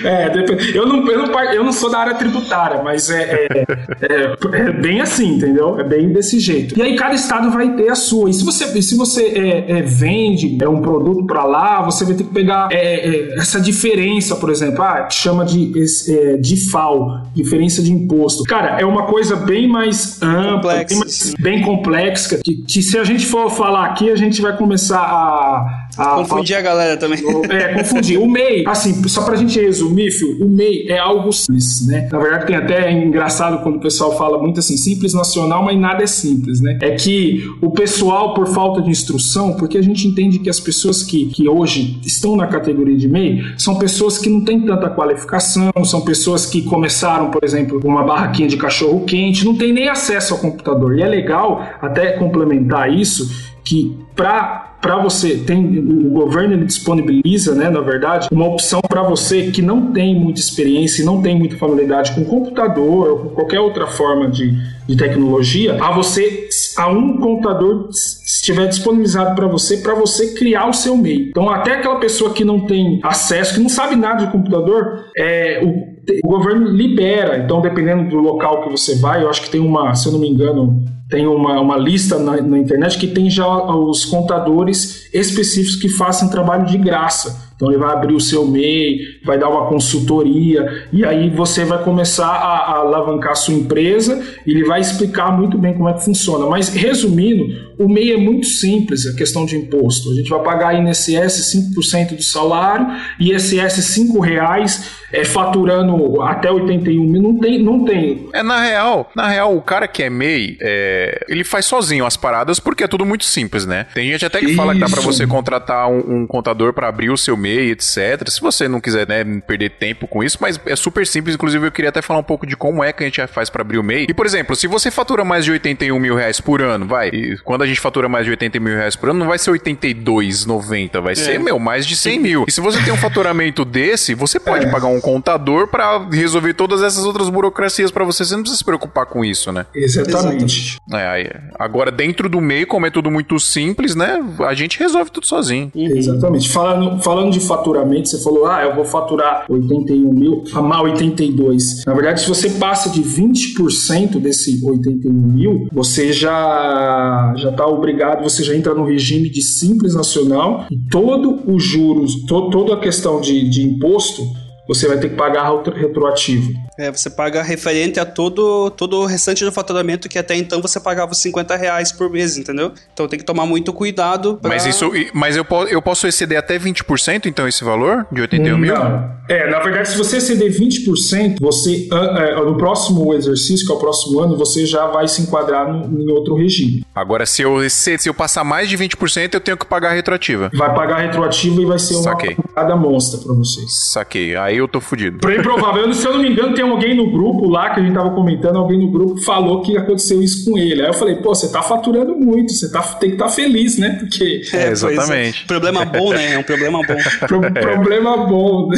É, eu não, eu, não, eu não sou da área tributária, mas é, é, é- é bem assim, entendeu? É bem desse jeito. E aí cada estado vai ter a sua. E se você, se você é, é, vende é um produto para lá, você vai ter que pegar é, essa diferença, por exemplo, ah, chama de é, DIFAL, diferença de imposto. Cara, é uma coisa bem mais ampla, Complexa, bem, mais- bem complexa, que, que se a gente for falar aqui, a gente vai começar a... a Confundir a galera também. é, confundi. O MEI, assim, só pra gente resumir, Fio, o MEI é algo simples, né? Na verdade, tem até é engraçado quando o pessoal fala muito assim, simples nacional, mas nada é simples, né? É que o pessoal, por falta de instrução, porque a gente entende que as pessoas que, que hoje estão na categoria de MEI são pessoas que não têm tanta qualificação, são pessoas que começaram, por exemplo, uma barraquinha de cachorro quente, não tem nem acesso ao computador. E é legal até complementar isso que para você tem o governo ele disponibiliza, né, na verdade, uma opção para você que não tem muita experiência e não tem muita familiaridade com computador ou com qualquer outra forma de, de tecnologia, a você a um contador estiver disponibilizado para você para você criar o seu MEI. Então até aquela pessoa que não tem acesso, que não sabe nada de computador, é, o o governo libera, então dependendo do local que você vai, eu acho que tem uma, se eu não me engano, tem uma, uma lista na, na internet que tem já os contadores específicos que façam trabalho de graça. Então ele vai abrir o seu MEI, vai dar uma consultoria e aí você vai começar a, a alavancar a sua empresa e ele vai explicar muito bem como é que funciona. Mas resumindo, o MEI é muito simples, a questão de imposto. A gente vai pagar INSS 5% do salário, ISS R$ reais, é, faturando até 81 mil, não tem, não tem. É, na real, na real, o cara que é MEI, é, ele faz sozinho as paradas porque é tudo muito simples, né? Tem gente até que Isso. fala que dá para você contratar um, um contador para abrir o seu MEI, etc. Se você não quiser, né, perder tempo com isso, mas é super simples. Inclusive, eu queria até falar um pouco de como é que a gente faz para abrir o MEI. E, por exemplo, se você fatura mais de 81 mil reais por ano, vai, e quando a gente fatura mais de 80 mil reais por ano, não vai ser 82,90, vai é. ser, meu, mais de 100 mil. E se você tem um faturamento desse, você pode é. pagar um contador para resolver todas essas outras burocracias para você. Você não precisa se preocupar com isso, né? Exatamente. É, agora, dentro do MEI, como é tudo muito simples, né? A gente resolve tudo sozinho. Exatamente. Falando, falando de faturamento, você falou, ah, eu vou faturar 81 mil, a 82. Na verdade, se você passa de 20% desse 81 mil, você já já está obrigado, você já entra no regime de simples nacional e todo os juros, to, toda a questão de, de imposto você vai ter que pagar retroativo. É, você paga referente a todo, todo o restante do faturamento que até então você pagava 50 reais por mês, entendeu? Então tem que tomar muito cuidado. Pra... Mas isso, mas eu, eu posso exceder até 20% então esse valor de 81 mil? Não. É, na verdade, se você exceder 20%, você é, no próximo exercício, que é o próximo ano, você já vai se enquadrar no, em outro regime. Agora, se eu, se, se eu passar mais de 20%, eu tenho que pagar retroativa. Vai pagar retroativa e vai ser Saquei. uma cada monstra para vocês. Saquei. Aí eu tô fudido. Bem provável. Se eu não me engano, tem alguém no grupo lá que a gente tava comentando, alguém no grupo falou que aconteceu isso com ele. Aí eu falei, pô, você tá faturando muito, você tá, tem que estar tá feliz, né? Porque. É, exatamente. É. Problema bom, né? É um problema bom. Pro, é. Problema bom.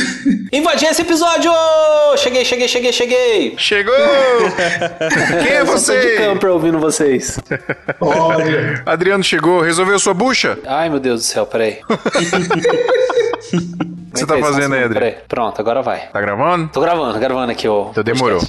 Invadi esse episódio! Cheguei, cheguei, cheguei, cheguei! Chegou! Quem é você? de camper ouvindo vocês. Olha. Adriano chegou, resolveu sua bucha? Ai, meu Deus do céu, peraí. O que você tá fazendo aí? Pronto, agora vai. Tá gravando? Tô gravando, gravando aqui, ó. Então demorou.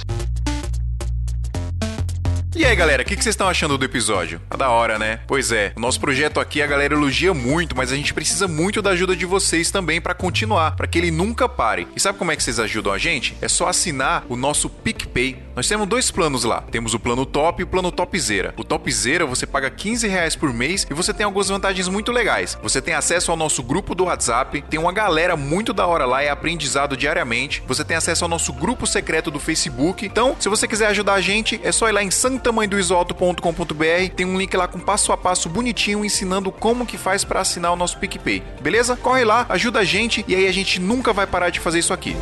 E aí, galera, o que, que vocês estão achando do episódio? Tá da hora, né? Pois é, o nosso projeto aqui a galera elogia muito, mas a gente precisa muito da ajuda de vocês também para continuar, para que ele nunca pare. E sabe como é que vocês ajudam a gente? É só assinar o nosso PicPay. Nós temos dois planos lá. Temos o plano top e o plano topzera. O topzera você paga 15 reais por mês e você tem algumas vantagens muito legais. Você tem acesso ao nosso grupo do WhatsApp, tem uma galera muito da hora lá, é aprendizado diariamente. Você tem acesso ao nosso grupo secreto do Facebook. Então, se você quiser ajudar a gente, é só ir lá em Santa tamanhodoisoalto.com.br, tem um link lá com passo a passo bonitinho ensinando como que faz para assinar o nosso PicPay. Beleza? Corre lá, ajuda a gente e aí a gente nunca vai parar de fazer isso aqui.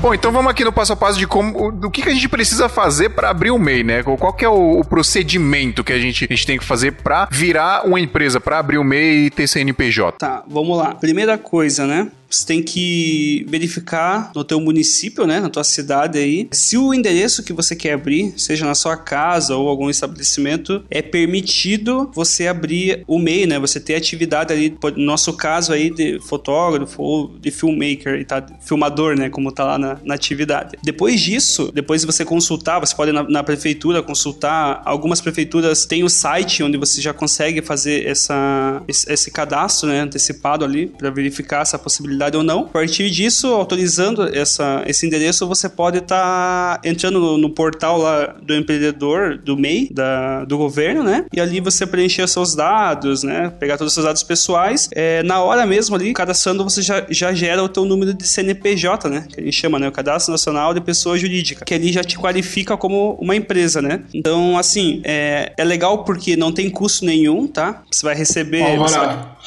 Bom, então vamos aqui no passo a passo de como, do que, que a gente precisa fazer para abrir o MEI, né? Qual que é o, o, procedimento que a gente, a gente tem que fazer para virar uma empresa, para abrir o MEI e ter CNPJ? Tá, vamos lá. Primeira coisa, né? Você tem que verificar no teu município, né, na tua cidade aí, se o endereço que você quer abrir, seja na sua casa ou algum estabelecimento, é permitido você abrir o MEI, né? Você ter atividade ali, no nosso caso aí de fotógrafo ou de filmmaker, tá? filmador, né, como tá lá na, na atividade. Depois disso, depois de você consultar, você pode ir na, na prefeitura consultar, algumas prefeituras têm o site onde você já consegue fazer essa, esse, esse cadastro, né, antecipado ali para verificar essa possibilidade ou não. A partir disso, autorizando essa, esse endereço, você pode estar tá entrando no, no, portal lá do empreendedor, do MEI, da, do governo, né? E ali você preencher seus dados, né? Pegar todos os seus dados pessoais. É, na hora mesmo ali, cadastrando, você já, já gera o teu número de CNPJ, né? Que a gente chama, né? O Cadastro Nacional de Pessoa Jurídica. Que ali já te qualifica como uma empresa, né? Então, assim, é, é legal porque não tem custo nenhum, tá? Você vai receber...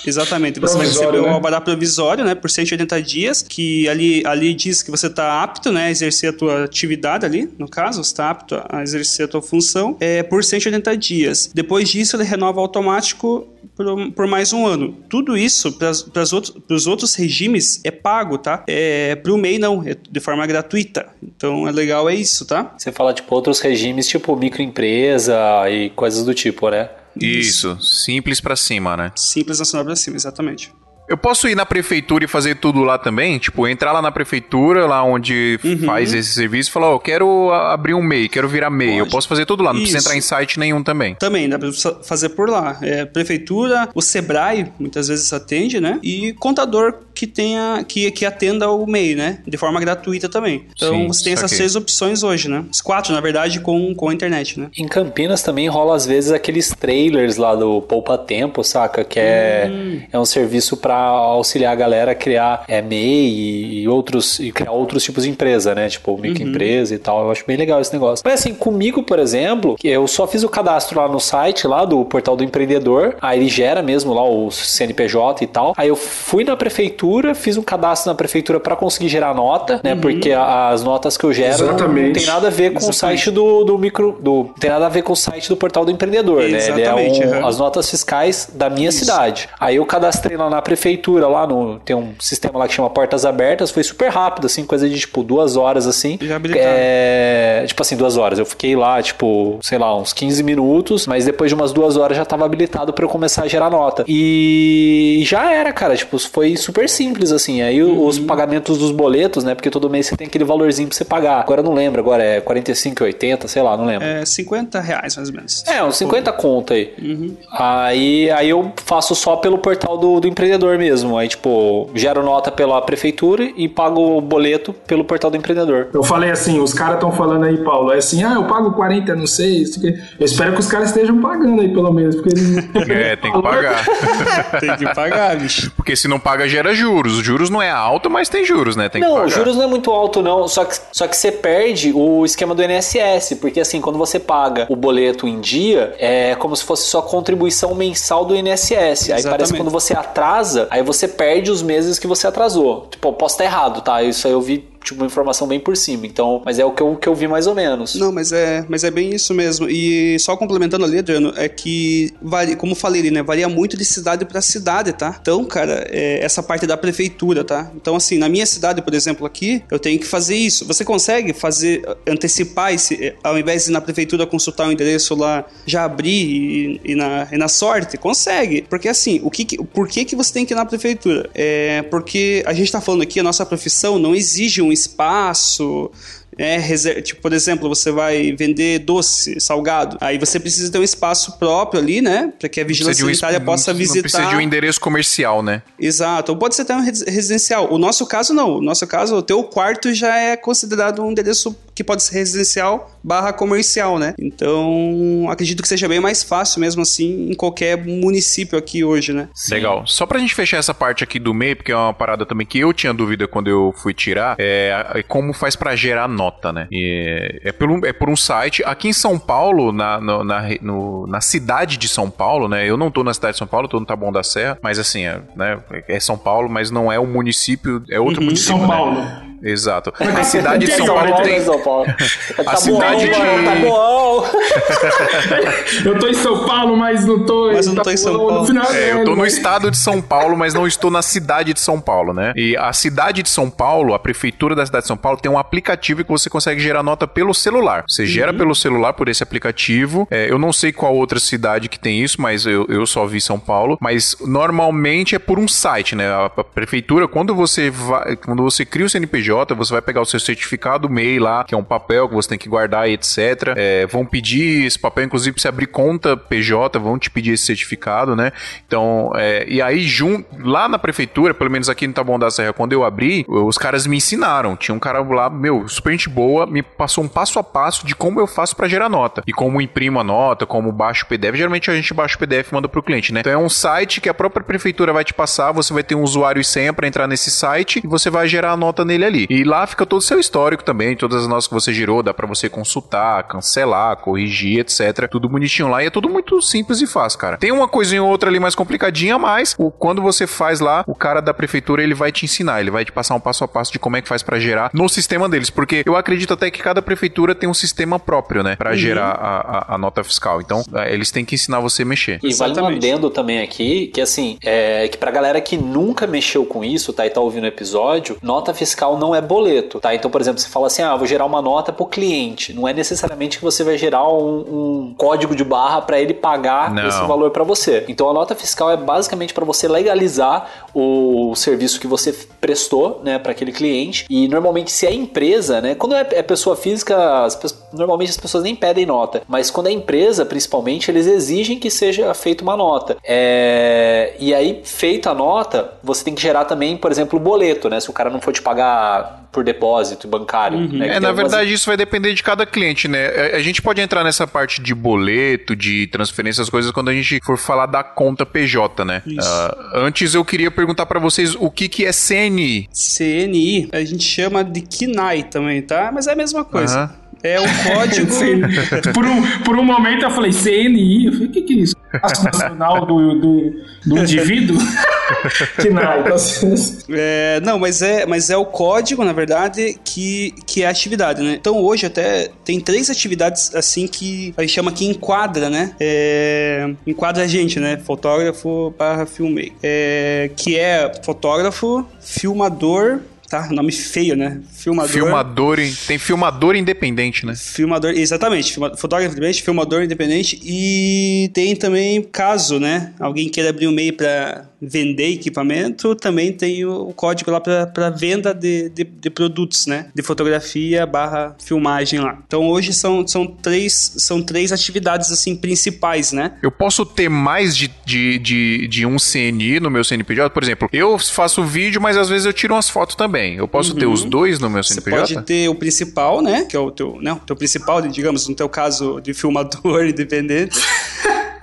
exatamente. Você vai receber né? o alvará provisório, né? Por ser 180 dias, que ali, ali diz que você está apto né, a exercer a tua atividade ali, no caso, você está apto a exercer a tua função, é, por 180 dias. Depois disso, ele renova automático por, por mais um ano. Tudo isso para os outros, outros regimes é pago, tá? É, para o MEI não, é de forma gratuita. Então é legal, é isso, tá? Você fala tipo outros regimes, tipo microempresa e coisas do tipo, né? Isso, simples para cima, né? Simples nacional para cima, exatamente. Eu posso ir na prefeitura e fazer tudo lá também? Tipo, entrar lá na prefeitura, lá onde uhum. faz esse serviço, e falar, ó, oh, quero abrir um MEI, quero virar MEI. Pode. Eu posso fazer tudo lá, não Isso. precisa entrar em site nenhum também. Também, dá pra fazer por lá. É, prefeitura, o Sebrae, muitas vezes atende, né? E contador que tenha, que, que atenda o MEI, né? De forma gratuita também. Então, Sim, você tem essas três opções hoje, né? As quatro, na verdade, com, com a internet, né? Em Campinas também rola, às vezes, aqueles trailers lá do Poupa Tempo, saca? Que é, hum. é um serviço para auxiliar a galera a criar é, MEI e, outros e criar outros tipos de empresa, né? Tipo microempresa uhum. e tal. Eu acho bem legal esse negócio. Mas assim, comigo, por exemplo, eu só fiz o cadastro lá no site lá do portal do empreendedor. Aí ele gera mesmo lá o CNPJ e tal. Aí eu fui na prefeitura, fiz um cadastro na prefeitura para conseguir gerar nota, né? Uhum. Porque as notas que eu gero Exatamente. não tem nada a ver com Exatamente. o site do, do micro. Do, tem nada a ver com o site do portal do empreendedor, Exatamente, né? Ele é um, uhum. as notas fiscais da minha Isso. cidade. Aí eu cadastrei lá na prefeitura lá no. Tem um sistema lá que chama Portas Abertas, foi super rápido, assim, coisa de tipo duas horas assim. Já é, tipo assim, duas horas. Eu fiquei lá, tipo, sei lá, uns 15 minutos, mas depois de umas duas horas já tava habilitado para eu começar a gerar nota. E já era, cara, tipo, foi super simples, assim. Aí uhum. os pagamentos dos boletos, né? Porque todo mês você tem aquele valorzinho pra você pagar. Agora eu não lembro, agora é 45, 80, sei lá, não lembro. É 50 reais mais ou menos. É, uns 50 conta aí. Uhum. Aí, aí eu faço só pelo portal do, do empreendedor mesmo. Aí, tipo, gero nota pela prefeitura e pago o boleto pelo portal do empreendedor. Eu falei assim, os caras estão falando aí, Paulo, é assim, ah, eu pago 40, não sei. Eu espero que os caras estejam pagando aí, pelo menos. Porque é, tem que pagar. tem que pagar, bicho. Porque se não paga, gera juros. Os juros não é alto, mas tem juros, né? Tem não, os juros não é muito alto, não. Só que, só que você perde o esquema do INSS. Porque assim, quando você paga o boleto em dia, é como se fosse sua contribuição mensal do INSS. Aí Exatamente. parece que quando você atrasa, aí você perde os meses que você atrasou. Tipo, posso estar errado, tá? Isso aí eu vi tipo, uma informação bem por cima. Então, mas é o que eu, que eu vi mais ou menos. Não, mas é, mas é bem isso mesmo. E só complementando ali, Adriano, é que, varia, como falei ali, né? Varia muito de cidade para cidade, tá? Então, cara, é essa parte da prefeitura, tá? Então, assim, na minha cidade, por exemplo, aqui, eu tenho que fazer isso. Você consegue fazer, antecipar esse, ao invés de ir na prefeitura consultar o endereço lá, já abrir e, e, na, e na sorte? Consegue. Porque, assim, o que, por que, que você tem que ir na prefeitura? É porque a gente tá falando aqui, a nossa profissão não exige um espaço, é, tipo, por exemplo, você vai vender doce, salgado, aí você precisa ter um espaço próprio ali, né? Para que a vigilância sanitária um, possa visitar. Não precisa de um endereço comercial, né? Exato. Ou pode ser até um residencial. O nosso caso, não. O nosso caso, o teu quarto já é considerado um endereço que pode ser residencial barra comercial, né? Então, acredito que seja bem mais fácil mesmo assim em qualquer município aqui hoje, né? Legal. Só pra gente fechar essa parte aqui do MEI, porque é uma parada também que eu tinha dúvida quando eu fui tirar, é, é como faz para gerar nota, né? E é, por um, é por um site. Aqui em São Paulo, na, no, na, no, na cidade de São Paulo, né? Eu não tô na cidade de São Paulo, tô no Taboão da Serra, mas assim, é, né? é São Paulo, mas não é o município, é outro uhum. município. São né? Paulo. Exato. A cidade de São Paulo tem. São Paulo. A tá cidade bom, de. Tá eu tô em São Paulo, mas não tô. Mas eu não tá tô em São Paulo. É, eu tô no estado de São Paulo, mas não estou na cidade de São Paulo, né? E a cidade de São Paulo, a prefeitura da cidade de São Paulo, tem um aplicativo que você consegue gerar nota pelo celular. Você uhum. gera pelo celular por esse aplicativo. É, eu não sei qual outra cidade que tem isso, mas eu, eu só vi São Paulo. Mas normalmente é por um site, né? A, a prefeitura, quando você vai, quando você cria o CNPJ, você vai pegar o seu certificado MEI lá, que é um papel que você tem que guardar e etc. É, vão pedir esse papel, inclusive, você abrir conta PJ, vão te pedir esse certificado, né? Então, é, e aí, jun, lá na prefeitura, pelo menos aqui no Taboão da Serra, quando eu abri, os caras me ensinaram. Tinha um cara lá, meu, super gente boa, me passou um passo a passo de como eu faço para gerar nota. E como imprimo a nota, como baixo o PDF. Geralmente a gente baixa o PDF e manda pro cliente, né? Então é um site que a própria prefeitura vai te passar, você vai ter um usuário e senha para entrar nesse site e você vai gerar a nota nele ali. Ali. E lá fica todo o seu histórico também, todas as notas que você girou, dá para você consultar, cancelar, corrigir, etc. Tudo bonitinho lá e é tudo muito simples e fácil, cara. Tem uma coisinha ou outra ali mais complicadinha, mas o, quando você faz lá, o cara da prefeitura ele vai te ensinar, ele vai te passar um passo a passo de como é que faz para gerar no sistema deles, porque eu acredito até que cada prefeitura tem um sistema próprio, né, para uhum. gerar a, a, a, nota fiscal. Então, é, eles têm que ensinar você a mexer. E vale um adendo também aqui, que assim, é que pra galera que nunca mexeu com isso, tá, e tá ouvindo o episódio, nota fiscal não é boleto, tá? Então, por exemplo, você fala assim, ah, vou gerar uma nota pro cliente. Não é necessariamente que você vai gerar um, um código de barra para ele pagar não. esse valor para você. Então, a nota fiscal é basicamente para você legalizar o serviço que você prestou, né, para aquele cliente. E normalmente, se é empresa, né, quando é, é pessoa física, as, normalmente as pessoas nem pedem nota, mas quando é empresa, principalmente, eles exigem que seja feita uma nota. É, e aí, feita a nota, você tem que gerar também, por exemplo, o boleto, né? Se o cara não for te pagar por depósito bancário. Uhum. Né? É, na algumas... verdade, isso vai depender de cada cliente, né? É, a gente pode entrar nessa parte de boleto, de transferência, as coisas, quando a gente for falar da conta PJ, né? Uh, antes eu queria perguntar para vocês o que, que é CNI. CNI, a gente chama de KINAI também, tá? Mas é a mesma coisa. Uhum. É o código. por, um, por um momento eu falei CNI. Eu falei, o que, que é isso? Passo nacional do, do, do indivíduo? que nada. É, não, mas é, mas é o código, na verdade, que, que é a atividade, né? Então hoje até tem três atividades assim que a gente chama que enquadra, né? É, enquadra a gente, né? Fotógrafo barra filmmaker. É, que é fotógrafo, filmador tá? Nome feio, né? Filmador. Filmador, tem filmador independente, né? Filmador, exatamente. fotógrafo independente, filmador independente e tem também caso, né? Alguém queira abrir um meio para vender equipamento, também tem o código lá para venda de, de, de, produtos, né? De fotografia barra filmagem lá. Então hoje são, são, três, são três atividades assim principais, né? Eu posso ter mais de, de, de, de um CNI no meu CNPJ? Por exemplo, eu faço vídeo, mas às vezes eu tiro umas fotos também. Eu posso uhum. ter os dois no meu CNPJ? Você pode ter o principal, né? Que é o teu, né? o teu principal, digamos, no teu caso de filmador independente.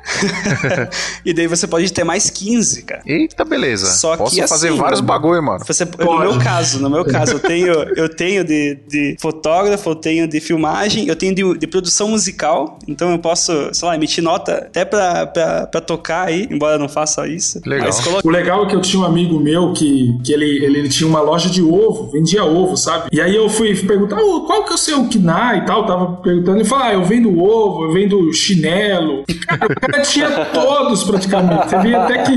e daí você pode ter mais 15, cara. Eita, beleza. Só Posso que fazer assim, vários bagulho, mano. Você, no meu caso, no meu caso, eu tenho, eu tenho de, de fotógrafo, eu tenho de filmagem, eu tenho de, de, produção musical, então eu posso, sei lá, emitir nota até pra, pra, pra tocar aí, embora eu não faça isso. Legal. O legal é que eu tinha um amigo meu que, que ele, ele, ele, tinha uma loja de ovo, vendia ovo, sabe? E aí eu fui perguntar, oh, qual que é o seu KNAI e tal, tava perguntando, ele falou, ah, eu vendo ovo, eu vendo chinelo. Cara tinha todos praticamente. Você via até que.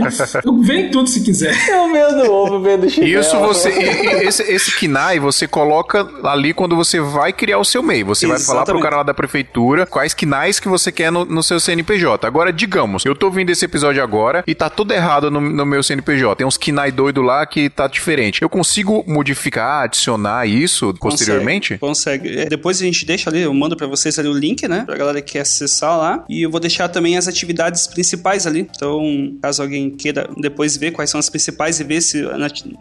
Vem tudo se quiser. Eu vendo ovo, vendo chinelo. Isso você. esse, esse KINAI você coloca ali quando você vai criar o seu MEI. Você Exatamente. vai falar pro cara lá da prefeitura quais KINAIs que você quer no, no, seu CNPJ. Agora, digamos, eu tô ouvindo esse episódio agora e tá tudo errado no, no meu CNPJ. Tem uns KINAI doido lá que tá diferente. Eu consigo modificar, adicionar isso posteriormente? Consegue. consegue. É, depois a gente deixa ali, eu mando para vocês ali o link, né? Pra galera que quer acessar lá. E eu vou deixar também as atividades principais ali. Então, caso alguém queira depois ver quais são as principais e ver se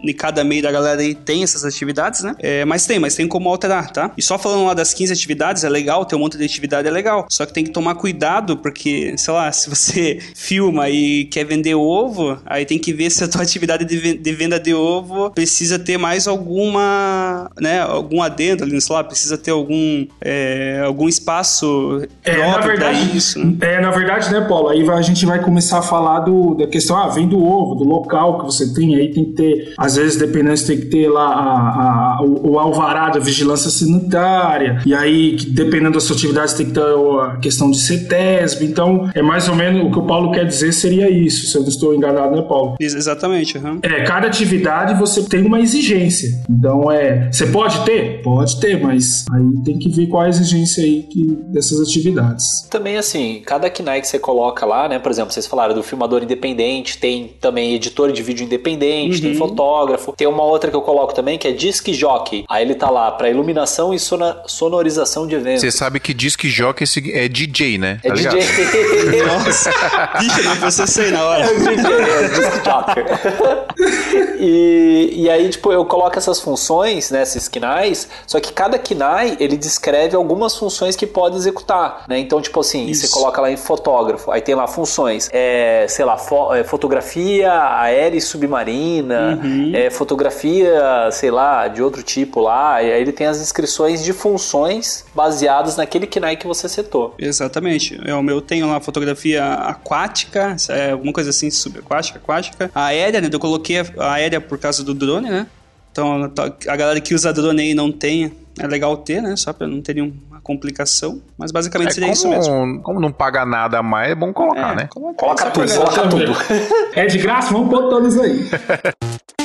em cada meio da galera aí tem essas atividades, né? É, mas tem, mas tem como alterar, tá? E só falando lá das 15 atividades, é legal, ter um monte de atividade é legal. Só que tem que tomar cuidado, porque, sei lá, se você filma e quer vender ovo, aí tem que ver se a tua atividade de venda de ovo precisa ter mais alguma, né, algum adendo ali, sei lá, precisa ter algum, é, algum espaço é, próprio verdade, isso. Né? É, na verdade, né, Paulo, aí a gente vai começar a falar do, da questão, ah, vem do ovo, do local que você tem, aí tem que ter, às vezes, dependendo, você tem que ter lá a, a, o, o, alvará da vigilância sanitária, e aí, dependendo da sua atividade, você tem que ter a questão de CETESB, então, é mais ou menos o que o Paulo quer dizer seria isso, se eu não estou enganado, né, Paulo? Exatamente, uhum. É, cada atividade você tem uma exigência, então é, você pode ter? Pode ter, mas aí tem que ver qual a exigência aí que, dessas atividades. Também, assim, cada KNAI que você coloca lá, né? Por exemplo, vocês falaram do filmador independente, tem também editor de vídeo independente, uhum. tem fotógrafo. Tem uma outra que eu coloco também que é disc jockey. Aí ele tá lá para iluminação e sonorização de eventos. Você sabe que disc jockey é DJ, né? É tá DJ. Nossa. Não processei na hora. É DJ, é disc jockey. e, e aí, tipo, eu coloco essas funções, né, esses só que cada KNAI, ele descreve algumas funções que pode executar, né? Então, tipo assim, Isso. você coloca lá em fotógrafo, aí tem lá funções, é, sei lá, fo- é, fotografia aérea e submarina, Uhum. é, fotografia, sei lá, de outro tipo lá, e aí ele tem as descrições de funções baseadas naquele KNAI que você setou. Exatamente. É, o meu tem lá fotografia aquática, é, alguma coisa assim, subaquática, aquática. Aérea, né? Eu coloquei a aérea por causa do drone, né? Então a galera que usa drone aí não tem, é legal ter, né? Só pra não ter nenhuma complicação. Mas basicamente É, seria isso mesmo. como, não paga nada a mais, é bom colocar, É, né? Coloca Só tudo, coloca tudo. É de graça? Vamos pôr todos aí.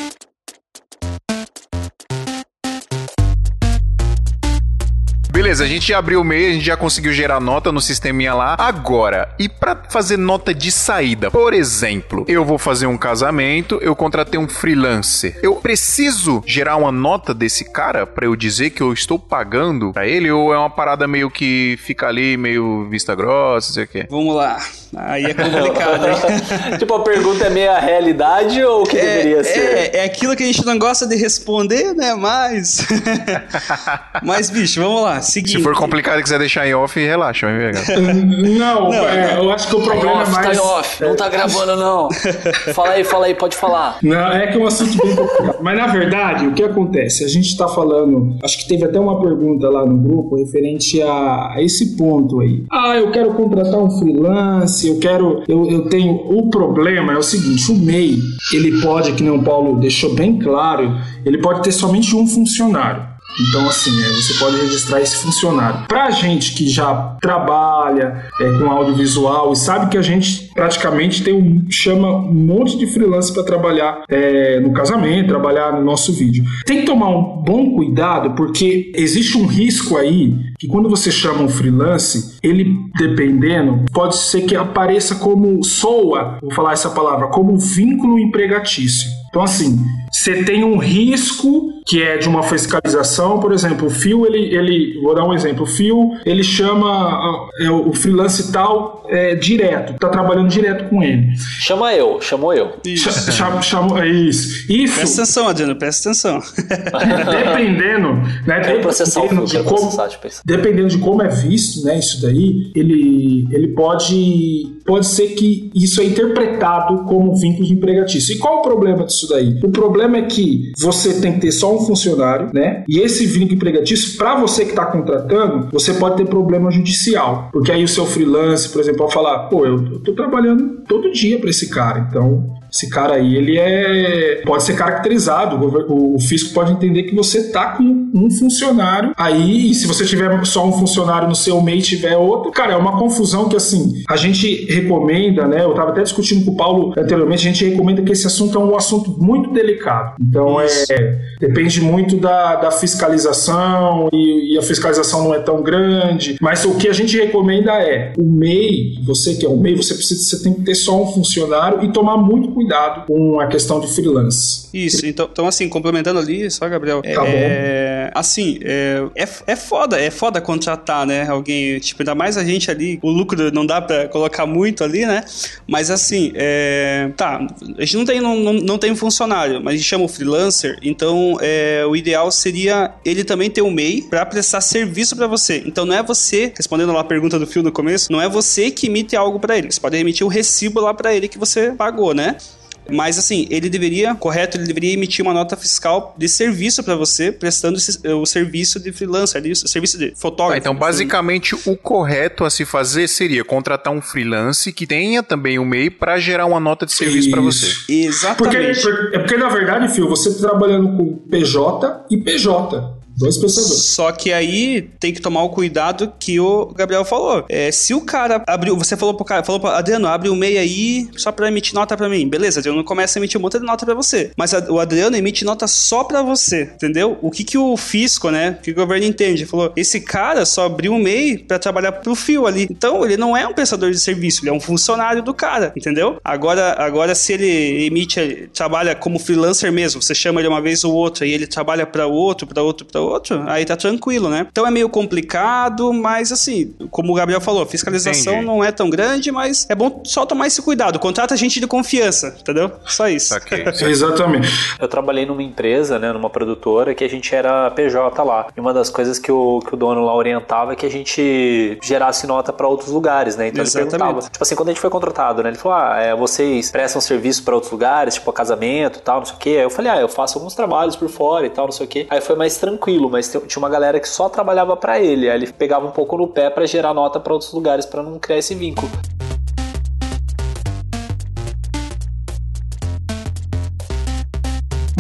Beleza, a gente já abriu o e-mail, a gente já conseguiu gerar nota no sisteminha lá. Agora, e pra fazer nota de saída? Por exemplo, eu vou fazer um casamento, eu contratei um freelancer. Eu preciso gerar uma nota desse cara pra eu dizer que eu estou pagando pra ele? Ou é uma parada meio que fica ali, meio vista grossa, não sei o quê? Vamos lá. Aí é complicado, hein? tipo, a pergunta é meio a realidade ou o que deveria ser? É, é aquilo que a gente não gosta de responder, né? Mas. Mas, bicho, vamos lá. Seguinte. Se for complicado e quiser deixar em off, relaxa, vai ver. Não, é, eu acho que o Tá em problema é off, mais. tá em off, não tá gravando não. fala aí, fala aí, pode falar. Não, é que é um assunto bem complicado. Mas na verdade, o que acontece? A gente está falando. Acho que teve até uma pergunta lá no grupo referente a, a esse ponto aí. Ah, eu quero contratar um freelance, eu quero. Eu, eu tenho. O problema é o seguinte: o MEI, ele pode, que nem o Paulo deixou bem claro, ele pode ter somente um funcionário. Então, assim, é, você pode registrar esse funcionário. Pra gente que já trabalha é, com audiovisual e sabe que a gente praticamente tem um chama um monte de freelance para trabalhar é, no casamento, trabalhar no nosso vídeo. Tem que tomar um bom cuidado porque existe um risco aí que quando você chama um freelance, ele dependendo, pode ser que apareça como soa, vou falar essa palavra, como vínculo empregatício. Então, assim, você tem um risco que é de uma fiscalização, por exemplo, o Fio, ele, ele vou dar um exemplo, o Fio, ele chama é, o freelance tal é, direto, tá trabalhando direto com ele. Chama eu, chamou eu. Isso. Cha- cha- Chamou, é isso. Isso, Presta atenção, Adriano, presta atenção. dependendo, né, Quero processar o dependendo Fio, de como, processar, dependendo de como é visto, né, isso daí, ele, ele pode pode ser que isso é interpretado como vínculo empregatício. E qual o problema disso daí? O problema é que você tem que ter só um funcionário, né? E esse vínculo empregatício, para você que está contratando, você pode ter problema judicial, porque aí o seu freelance, por exemplo, pode falar, pô, eu, eu tô trabalhando todo dia para esse cara, então esse cara aí, ele é. pode ser caracterizado. O, o fisco pode entender que você tá com um funcionário aí, e se você tiver só um funcionário no seu MEI e tiver outro, cara, é uma confusão que assim, a gente recomenda, né? Eu tava até discutindo com o Paulo anteriormente, a gente recomenda que esse assunto é um assunto muito delicado. Então é. Depende muito da, da fiscalização e, e a fiscalização não é tão grande. Mas o que a gente recomenda é o MEI, você que é o MEI, você precisa, você tem que ter só um funcionário e tomar muito cuidado com a questão de freelance. Isso, então, então assim, complementando ali, só, Gabriel. É, Tá bom. é, assim, é, é, é foda, é foda contratar, né? Alguém, tipo, ainda mais a gente ali, o lucro não dá pra colocar muito ali, né? Mas assim, é, tá, a gente não tem, não, não, não tem um funcionário, mas a gente chama o freelancer, então é, o ideal seria ele também ter um MEI pra prestar serviço pra você. Então não é você, respondendo lá a pergunta do Fio no começo, não é você que emite algo pra ele. Você pode emitir o recibo lá pra ele que você pagou, né? Mas assim, ele deveria, correto, ele deveria emitir uma nota fiscal de serviço pra você, prestando esse- o serviço de freelancer, o serviço de Tá, fotógrafo. então, basicamente, o correto a se fazer seria contratar um freelance que tenha também um MEI para gerar uma nota de serviço para você. Exatamente. porque- é porque, na verdade, Fio, você tá trabalhando com PJ e PJ. Dois prestadores. Só que aí tem que tomar o cuidado que o Gabriel falou. É, se o cara abriu, você falou pro cara, falou pro Adriano, abre o MEI aí só pra emitir nota pra mim. Beleza, Adriano começa a emitir um monte de nota pra você. Mas a- o Adriano emite nota só pra você, entendeu? O que que o fisco, né, que o governo entende? Falou, esse cara só abriu o MEI pra trabalhar pro fio ali. Então, ele não é um prestador de serviço, ele é um funcionário do cara, entendeu? Agora, agora se ele emite, trabalha como freelancer mesmo, você chama ele uma vez ou outra e ele trabalha pra outro, pra outro, pra outro, outro, aí tá tranquilo, né? Então é meio complicado, mas assim, como o Gabriel falou, a fiscalização Entendi. não é tão grande, mas é bom só tomar esse cuidado. Contrata gente de confiança, entendeu? Só isso. Saquei. Exatamente. Eu trabalhei numa empresa, né, numa produtora, que a gente era PJ lá. E uma das coisas que o, que o dono lá orientava é que a gente gerasse nota pra outros lugares, né? Então Exatamente. ele perguntava, tipo assim, quando a gente foi contratado, né? Ele falou, ah, é, vocês prestam serviço pra outros lugares, tipo casamento e tal, não sei o quê. Aí eu falei, ah, eu faço alguns trabalhos por fora e tal, não sei o quê. Aí foi mais tranquilo, mas tem- tinha uma galera que só trabalhava pra ele. Aí ele pegava um pouco no pé pra gerar nota pra outros lugares pra não criar esse vínculo.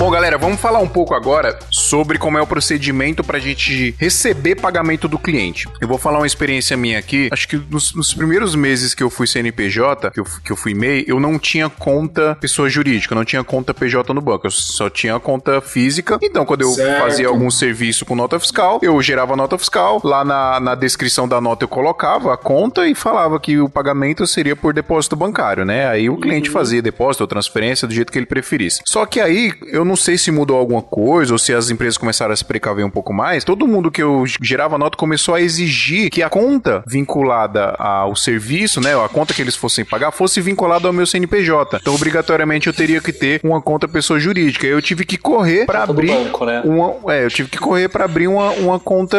Bom, galera, vamos falar um pouco agora sobre como é o procedimento para a gente receber pagamento do cliente. Eu vou falar uma experiência minha aqui. Acho que nos, nos primeiros meses que eu fui CNPJ, que eu, que eu fui MEI, eu não tinha conta pessoa jurídica, eu não tinha conta PJ no banco, eu só tinha conta física. Então, quando eu Certo. fazia algum serviço com nota fiscal, eu gerava nota fiscal, lá na, na descrição da nota eu colocava a conta e falava que o pagamento seria por depósito bancário, né? Aí o cliente fazia depósito ou transferência do jeito que ele preferisse. Só que aí, eu não sei se mudou alguma coisa ou se as empresas começaram a se precaver um pouco mais. Todo mundo que eu gerava nota começou a exigir que a conta vinculada ao serviço, né? A conta que eles fossem pagar fosse vinculada ao meu CNPJ. Então, obrigatoriamente, eu teria que ter uma conta pessoa jurídica. Eu tive que correr para abrir banco, né? uma, é, eu tive que correr para abrir uma, uma conta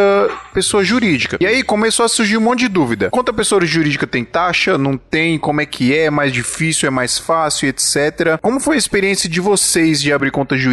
pessoa jurídica. E aí começou a surgir um monte de dúvida. Conta pessoa jurídica tem taxa? Não tem? Como é que é? É mais difícil? É mais fácil? Etc. Como foi a experiência de vocês de abrir conta jurídica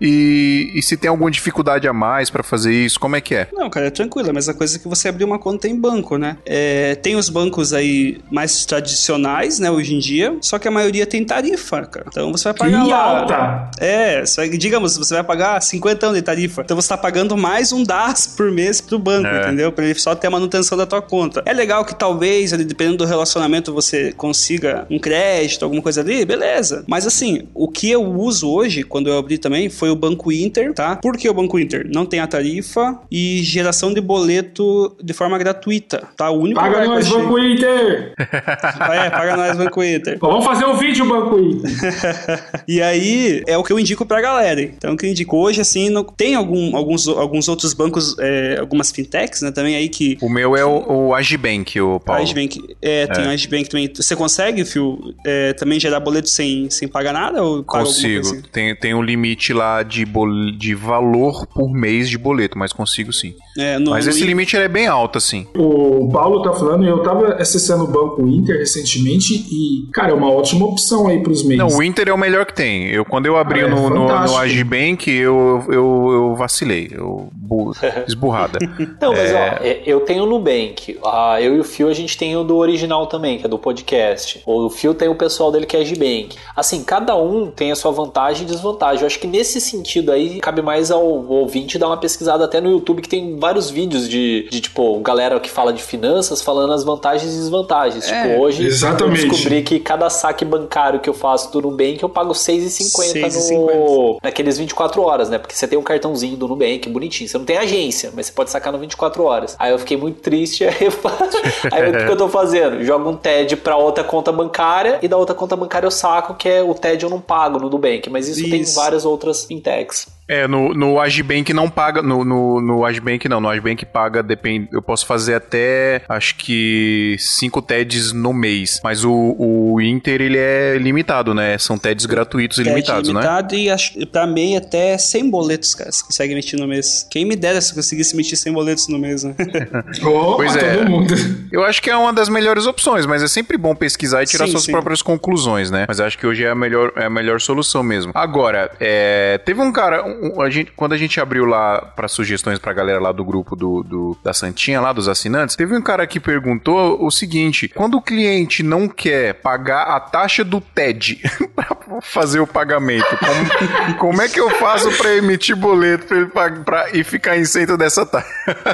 e, e se tem alguma dificuldade a mais para fazer isso? Como é que é? Não, cara, é tranquilo. A mesma coisa que você abrir uma conta em banco, né? É, tem os bancos aí mais tradicionais, né, hoje em dia, só que a maioria tem tarifa, cara. Então você vai pagar Que lá... alta! É, vai- digamos, você vai pagar 50 anos de tarifa. Então você tá pagando mais um DAS por mês pro banco, É. entendeu? Pra ele só ter a manutenção da tua conta. É legal que talvez, ali, dependendo do relacionamento, você consiga um crédito, alguma coisa ali, beleza. Mas assim, o que eu uso hoje, quando eu abri também, foi o Banco Inter, tá? Por que o Banco Inter? Não tem a tarifa e geração de boleto de forma gratuita, tá? O único Paga nós, achei- Banco Inter! É, paga nós, Banco Inter. Vamos fazer um vídeo, Banco Inter. e aí, é o que eu indico pra galera. Então, o que eu indico hoje, assim, não- tem algum, alguns, alguns outros bancos, é, algumas fintechs, né, também aí que... O meu é o, o Agibank, o Paulo. Agibank, é, tem a Agibank também. Você consegue, Fio, é, também gerar boleto sem, sem pagar nada? Ou Consigo. coisa assim? Tem, tem um limite lá de, bol... de valor por mês de boleto, mas consigo sim. É, no- Mas no esse limite ele é bem alto, assim. O Paulo tá falando, eu tava acessando o Banco Inter recentemente e, cara, é uma ótima opção aí pros meios. Não, o Inter é o melhor que tem. Eu, quando eu abri Ah, é no, no, no. Agibank, eu, eu, eu vacilei. Eu bu- esburrada. Não, mas ó, é, eu tenho o Nubank. Ah, eu e o Fio a gente tem o do original também, que é do podcast. O Fio tem o pessoal dele que é Gbank. Assim, cada um tem a sua vantagem e desvantagem. Eu acho que nesse sentido aí cabe mais ao ouvinte dar uma pesquisada até no YouTube, que tem vários vídeos de, de tipo, galera que fala de finanças falando as vantagens e desvantagens. É, tipo, hoje exatamente. eu descobri que cada saque bancário que eu faço do Nubank eu pago 6,50 no, 6,50. naqueles 24 horas, né? Porque você tem um cartãozinho do Nubank bonitinho. Você não tem agência, mas você pode sacar no 24 horas. Aí eu fiquei muito triste. Aí, eu faço- aí o que que eu tô fazendo? Jogo um TED pra outra conta bancária e da outra conta bancária eu saco, que é o TED eu não pago no Nubank. Mas isso, tem Isso. várias outras fintechs. É, no, no Agibank não paga. No, no, no Agibank não. No Agibank paga, depende. Eu posso fazer até acho que 5 TEDs no mês. Mas o, o Inter ele é limitado, né? São TEDs gratuitos e TED limitados, né? limitado e acho, que pra MEI até 100 boletos, cara, você consegue emitir no mês. Quem me dera se eu conseguisse emitir 100 boletos no mês, né? Pois é. todo mundo. Eu acho que é uma das melhores opções, mas é sempre bom pesquisar e tirar Sim, suas sim. próprias conclusões, né? Mas acho que hoje é a melhor, é a melhor solução mesmo. Agora, é, teve um cara, um- a gente, quando a gente abriu lá para sugestões pra galera lá do grupo do, do- da Santinha, lá dos assinantes, teve um cara que perguntou o seguinte: quando o cliente não quer pagar a taxa do TED pra fazer o pagamento, como, como é que eu faço pra emitir boleto pra ele pra- e ficar isento dessa taxa?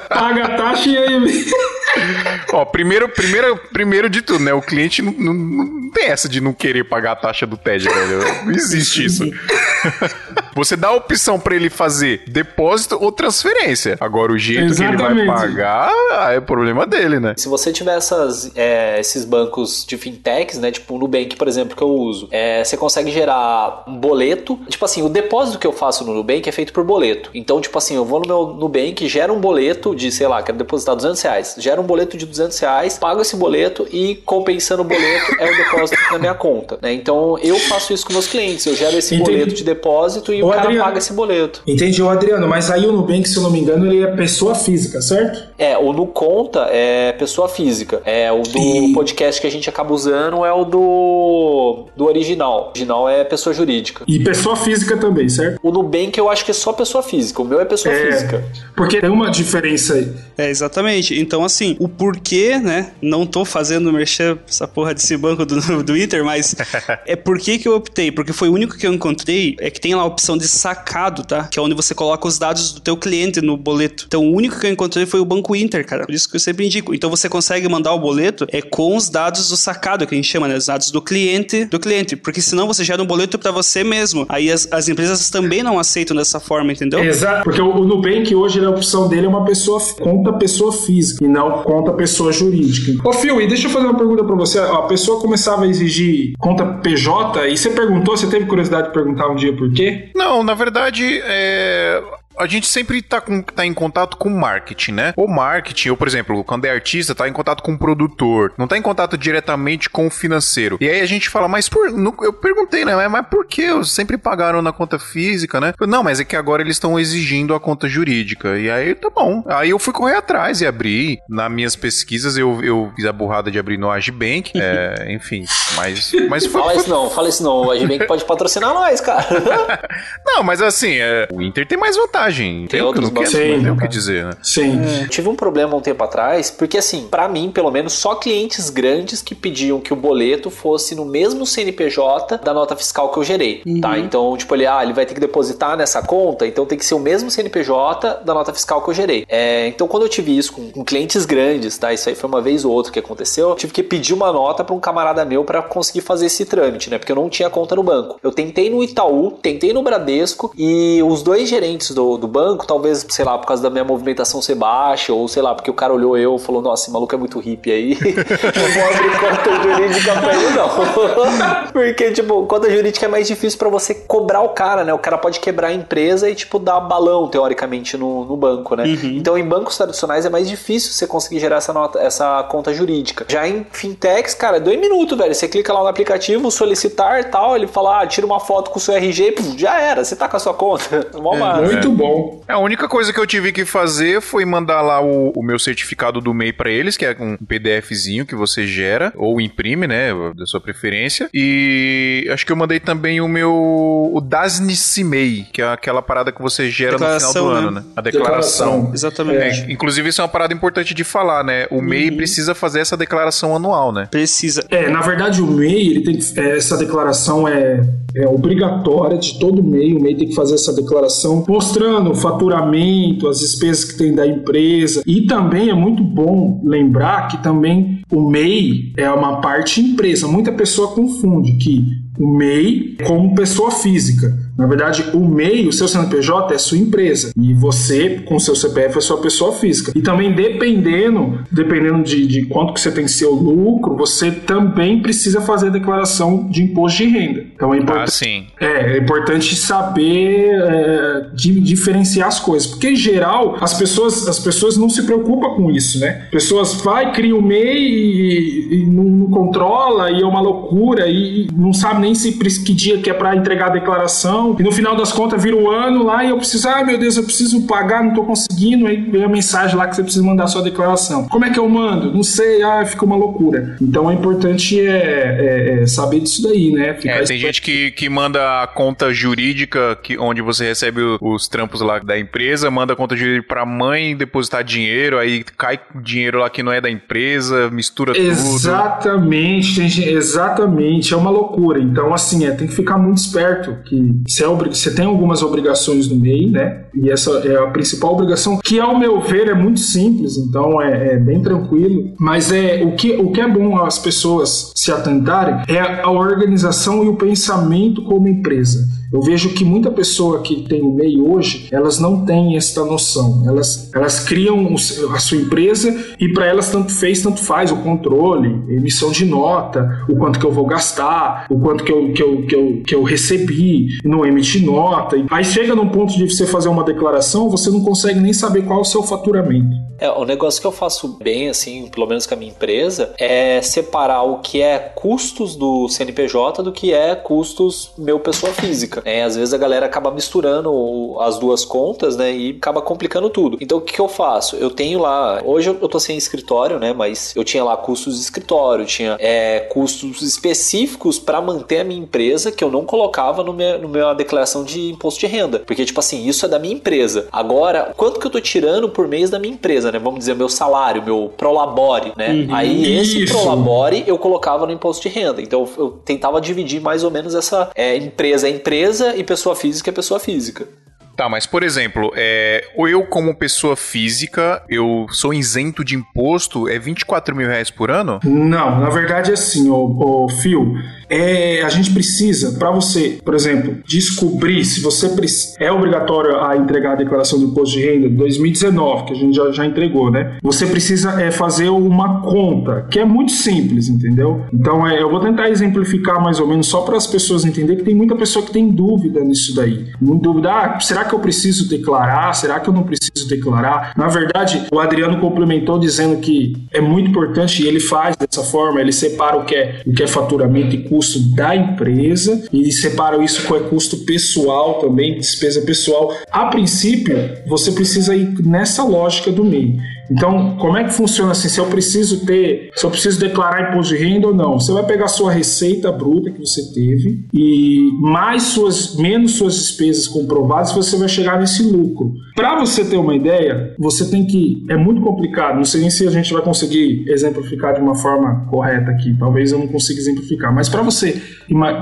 Paga a taxa e aí. Ó, primeiro, primeiro, primeiro de tudo, né? O cliente não, não- não tem essa de não querer pagar a taxa do TED, velho. Não existe isso. você dá a opção pra ele fazer depósito ou transferência. Agora, o jeito que ele vai Exatamente. pagar ah, é problema dele, né? Se você tiver essas, é, esses bancos de fintechs, né? Tipo o Nubank, por exemplo, que eu uso, é, você consegue gerar um boleto. Tipo assim, o depósito que eu faço no Nubank é feito por boleto. Então, tipo assim, eu vou no meu Nubank, gera um boleto de, sei lá, quero depositar 200 reais. Gera um boleto de 200 reais, pago esse boleto e compensando o boleto é o depósito na minha conta. Né? Então, eu faço isso com meus clientes. Eu gero esse Entendi. boleto de depósito e Ô, o cara Adriano. paga esse boleto. Entendi, ô Adriano, mas aí o Nubank, se eu não me engano, ele é pessoa física, certo? É, o no conta é pessoa física. É o do E- podcast que a gente acaba usando é o do do original. O original é pessoa jurídica. E pessoa física também, certo? O Nubank eu acho que é só pessoa física. O meu é pessoa É. física. Porque tem uma diferença aí. É, exatamente. Então, assim, o porquê, né? Não tô fazendo mexer essa porra desse banco do, do Inter, mas é por que que eu optei? Porque foi o único que eu encontrei, é que tem lá a opção de sacado, tá? Que é onde você coloca os dados do teu cliente no boleto. Então, o único que eu encontrei foi o Banco Inter, cara. Por isso que eu sempre indico. Então, você consegue mandar o boleto é com os dados do sacado, que a gente chama, né? Os dados do cliente, do cliente. Porque senão você gera um boleto pra você mesmo. Aí as, as empresas também não aceitam dessa forma, entendeu? Exato, porque o, o Nubank hoje a opção dele é uma pessoa, conta pessoa física e não conta pessoa jurídica. Ô Phil, e deixa eu fazer uma pergunta pra você. A pessoa começava a exigir conta PJ e você perguntou, você teve curiosidade de perguntar um dia por quê? Não, na verdade, é. A gente sempre tá, com, tá em contato com marketing, né? Ou marketing, ou por exemplo, quando é artista, tá em contato com o produtor, não tá em contato diretamente com o financeiro. E aí a gente fala, mas por. não- eu perguntei, né? Mas por que? Sempre pagaram na conta física, né? Não, mas é que agora eles estão exigindo a conta jurídica. E aí tá bom. Aí eu fui correr atrás e abri. Nas minhas pesquisas, eu, eu fiz a burrada de abrir no Agibank. é, enfim, mas, mas foi, Fala isso não, fala isso não. O Agibank pode patrocinar nós, cara. Não, mas assim, é, o Inter tem mais vantagem. Tem, outros não quer, bancos, não tem o que dizer, né? Sim. Eu tive um problema um tempo atrás, porque assim, pra mim, pelo menos, só clientes grandes que pediam que o boleto fosse no mesmo CNPJ da nota fiscal que eu gerei, tá? Então, tipo, ele, ah, ele vai ter que depositar nessa conta, então tem que ser o mesmo CNPJ da nota fiscal que eu gerei. É, então, quando eu tive isso com, com clientes grandes, tá? Isso aí foi uma vez ou outra que aconteceu, eu tive que pedir uma nota pra um camarada meu pra conseguir fazer esse trâmite, né? Porque eu não tinha conta no banco. Eu tentei no Itaú, tentei no Bradesco e os dois gerentes do, do banco, talvez, sei lá, por causa da minha movimentação ser baixa, ou sei lá, porque o cara olhou eu e falou, nossa, esse maluco é muito hippie aí, não vou abrir conta jurídica pra ele não. porque, tipo, conta jurídica é mais difícil pra você cobrar o cara, né? O cara pode quebrar a empresa e, tipo, dar balão, teoricamente, no, no banco, né? Então, em bancos tradicionais é mais difícil você conseguir gerar essa, nota, essa conta jurídica. Já em fintechs, cara, é dois minutos, velho. Você clica lá no aplicativo, solicitar e tal, ele fala, ah, tira uma foto com o seu RG pum, já era, você tá com a sua conta. Massa. Muito bom. A única coisa que eu tive que fazer foi mandar lá o, o meu certificado do MEI pra eles, que é um PDFzinho que você gera, ou imprime, né, da sua preferência. E acho que eu mandei também o meu o DASNICIMEI, que é aquela parada que você gera no final Declaração, do né? ano, né? A declaração. Exatamente. É, inclusive, isso é uma parada importante de falar, né? O MEI precisa fazer essa declaração anual, né? Precisa. É, na verdade o MEI, ele tem que, é, essa declaração é, é obrigatória de todo MEI, o MEI tem que fazer essa declaração mostrando o faturamento, as despesas que tem da empresa e também é muito bom lembrar que também o MEI é uma parte empresa, muita pessoa confunde que o MEI como pessoa física. Na verdade, o MEI, o seu CNPJ, é sua empresa. E você, com o seu CPF, é sua pessoa física. E também, dependendo, dependendo de, de quanto que você tem seu lucro, você também precisa fazer a declaração de imposto de renda. Então é Ah, importante. sim. É, é importante saber é, di- diferenciar as coisas, porque em geral as pessoas, as pessoas não se preocupam com isso, né? Pessoas vai, cria o MEI e, e não, não controla e é uma loucura e não sabe nem se que dia que é para entregar a declaração e no final das contas vira o ano lá e eu preciso, ai meu Deus, eu preciso pagar, não tô conseguindo, aí vem a mensagem lá que você precisa mandar sua declaração. Como é que eu mando? Não sei, ah, fica uma loucura. Então é importante é, é- é saber disso daí, né? Ficar É, tem gente que, que manda a conta jurídica, que, onde você recebe os trampos lá da empresa, manda a conta jurídica pra mãe depositar dinheiro, aí cai dinheiro lá que não é da empresa, mistura tudo. Exatamente, tem gente- exatamente, é uma loucura. Então, assim, é, tem que ficar muito esperto que você, é você tem algumas obrigações no MEI, né? E essa é a principal obrigação, que ao meu ver é muito simples, então é, é bem tranquilo. Mas é o que, o que é bom as pessoas se atentarem é a organização e o pensamento como empresa. Eu vejo que muita pessoa que tem o MEI hoje, elas não têm esta noção. Elas, elas criam a sua empresa e para elas tanto fez, tanto faz o controle, emissão de nota, o quanto que eu vou gastar, o quanto que eu, que eu, que eu, que eu recebi, não emitir nota. Aí chega num ponto de você fazer uma declaração, você não consegue nem saber qual é o seu faturamento. É, o negócio que eu faço bem, assim, pelo menos com a minha empresa, é separar o que é custos do CNPJ do que é custos meu pessoa física. Né? Às vezes a galera acaba misturando as duas contas, né? E acaba complicando tudo. Então o que, que eu faço? Eu tenho lá. Hoje eu tô sem escritório, né? Mas eu tinha lá custos de escritório, tinha é, custos específicos para manter a minha empresa que eu não colocava no meu, no minha declaração de imposto de renda. Porque, tipo assim, isso é da minha empresa. Agora, quanto que eu tô tirando por mês da minha empresa, né? Vamos dizer, meu salário, meu prolabore, né? Uhum, Aí esse isso. prolabore eu colocava no imposto de renda. Então eu tentava dividir mais ou menos essa é, empresa é empresa empresa e pessoa física é pessoa física. Tá, mas por exemplo, é, eu como pessoa física, eu sou isento de imposto, é 24 mil reais por ano? Não, na verdade é assim, o, o Fio, é, a gente precisa, para você, por exemplo, descobrir se você é obrigatório a entregar a declaração do imposto de renda de 2019, que a gente já, já entregou, né? Você precisa é, fazer uma conta, que é muito simples, entendeu? Então, é, eu vou tentar exemplificar mais ou menos só para as pessoas entenderem que tem muita pessoa que tem dúvida nisso daí. Muita dúvida, ah, será que eu preciso declarar? Será que eu não preciso declarar? Na verdade, o Adriano complementou dizendo que é muito importante e ele faz dessa forma, ele separa o que é, o que é faturamento e custo da empresa e separam isso com o custo pessoal também, despesa pessoal. A princípio, você precisa ir nessa lógica do MEI. Então, como é que funciona assim? Se eu preciso ter, se eu preciso declarar imposto de renda ou não? Você vai pegar sua receita bruta que você teve e mais suas menos suas despesas comprovadas, você vai chegar nesse lucro. Para você ter uma ideia, você tem que é muito complicado. Não sei nem se a gente vai conseguir exemplificar de uma forma correta aqui. Talvez eu não consiga exemplificar, mas para você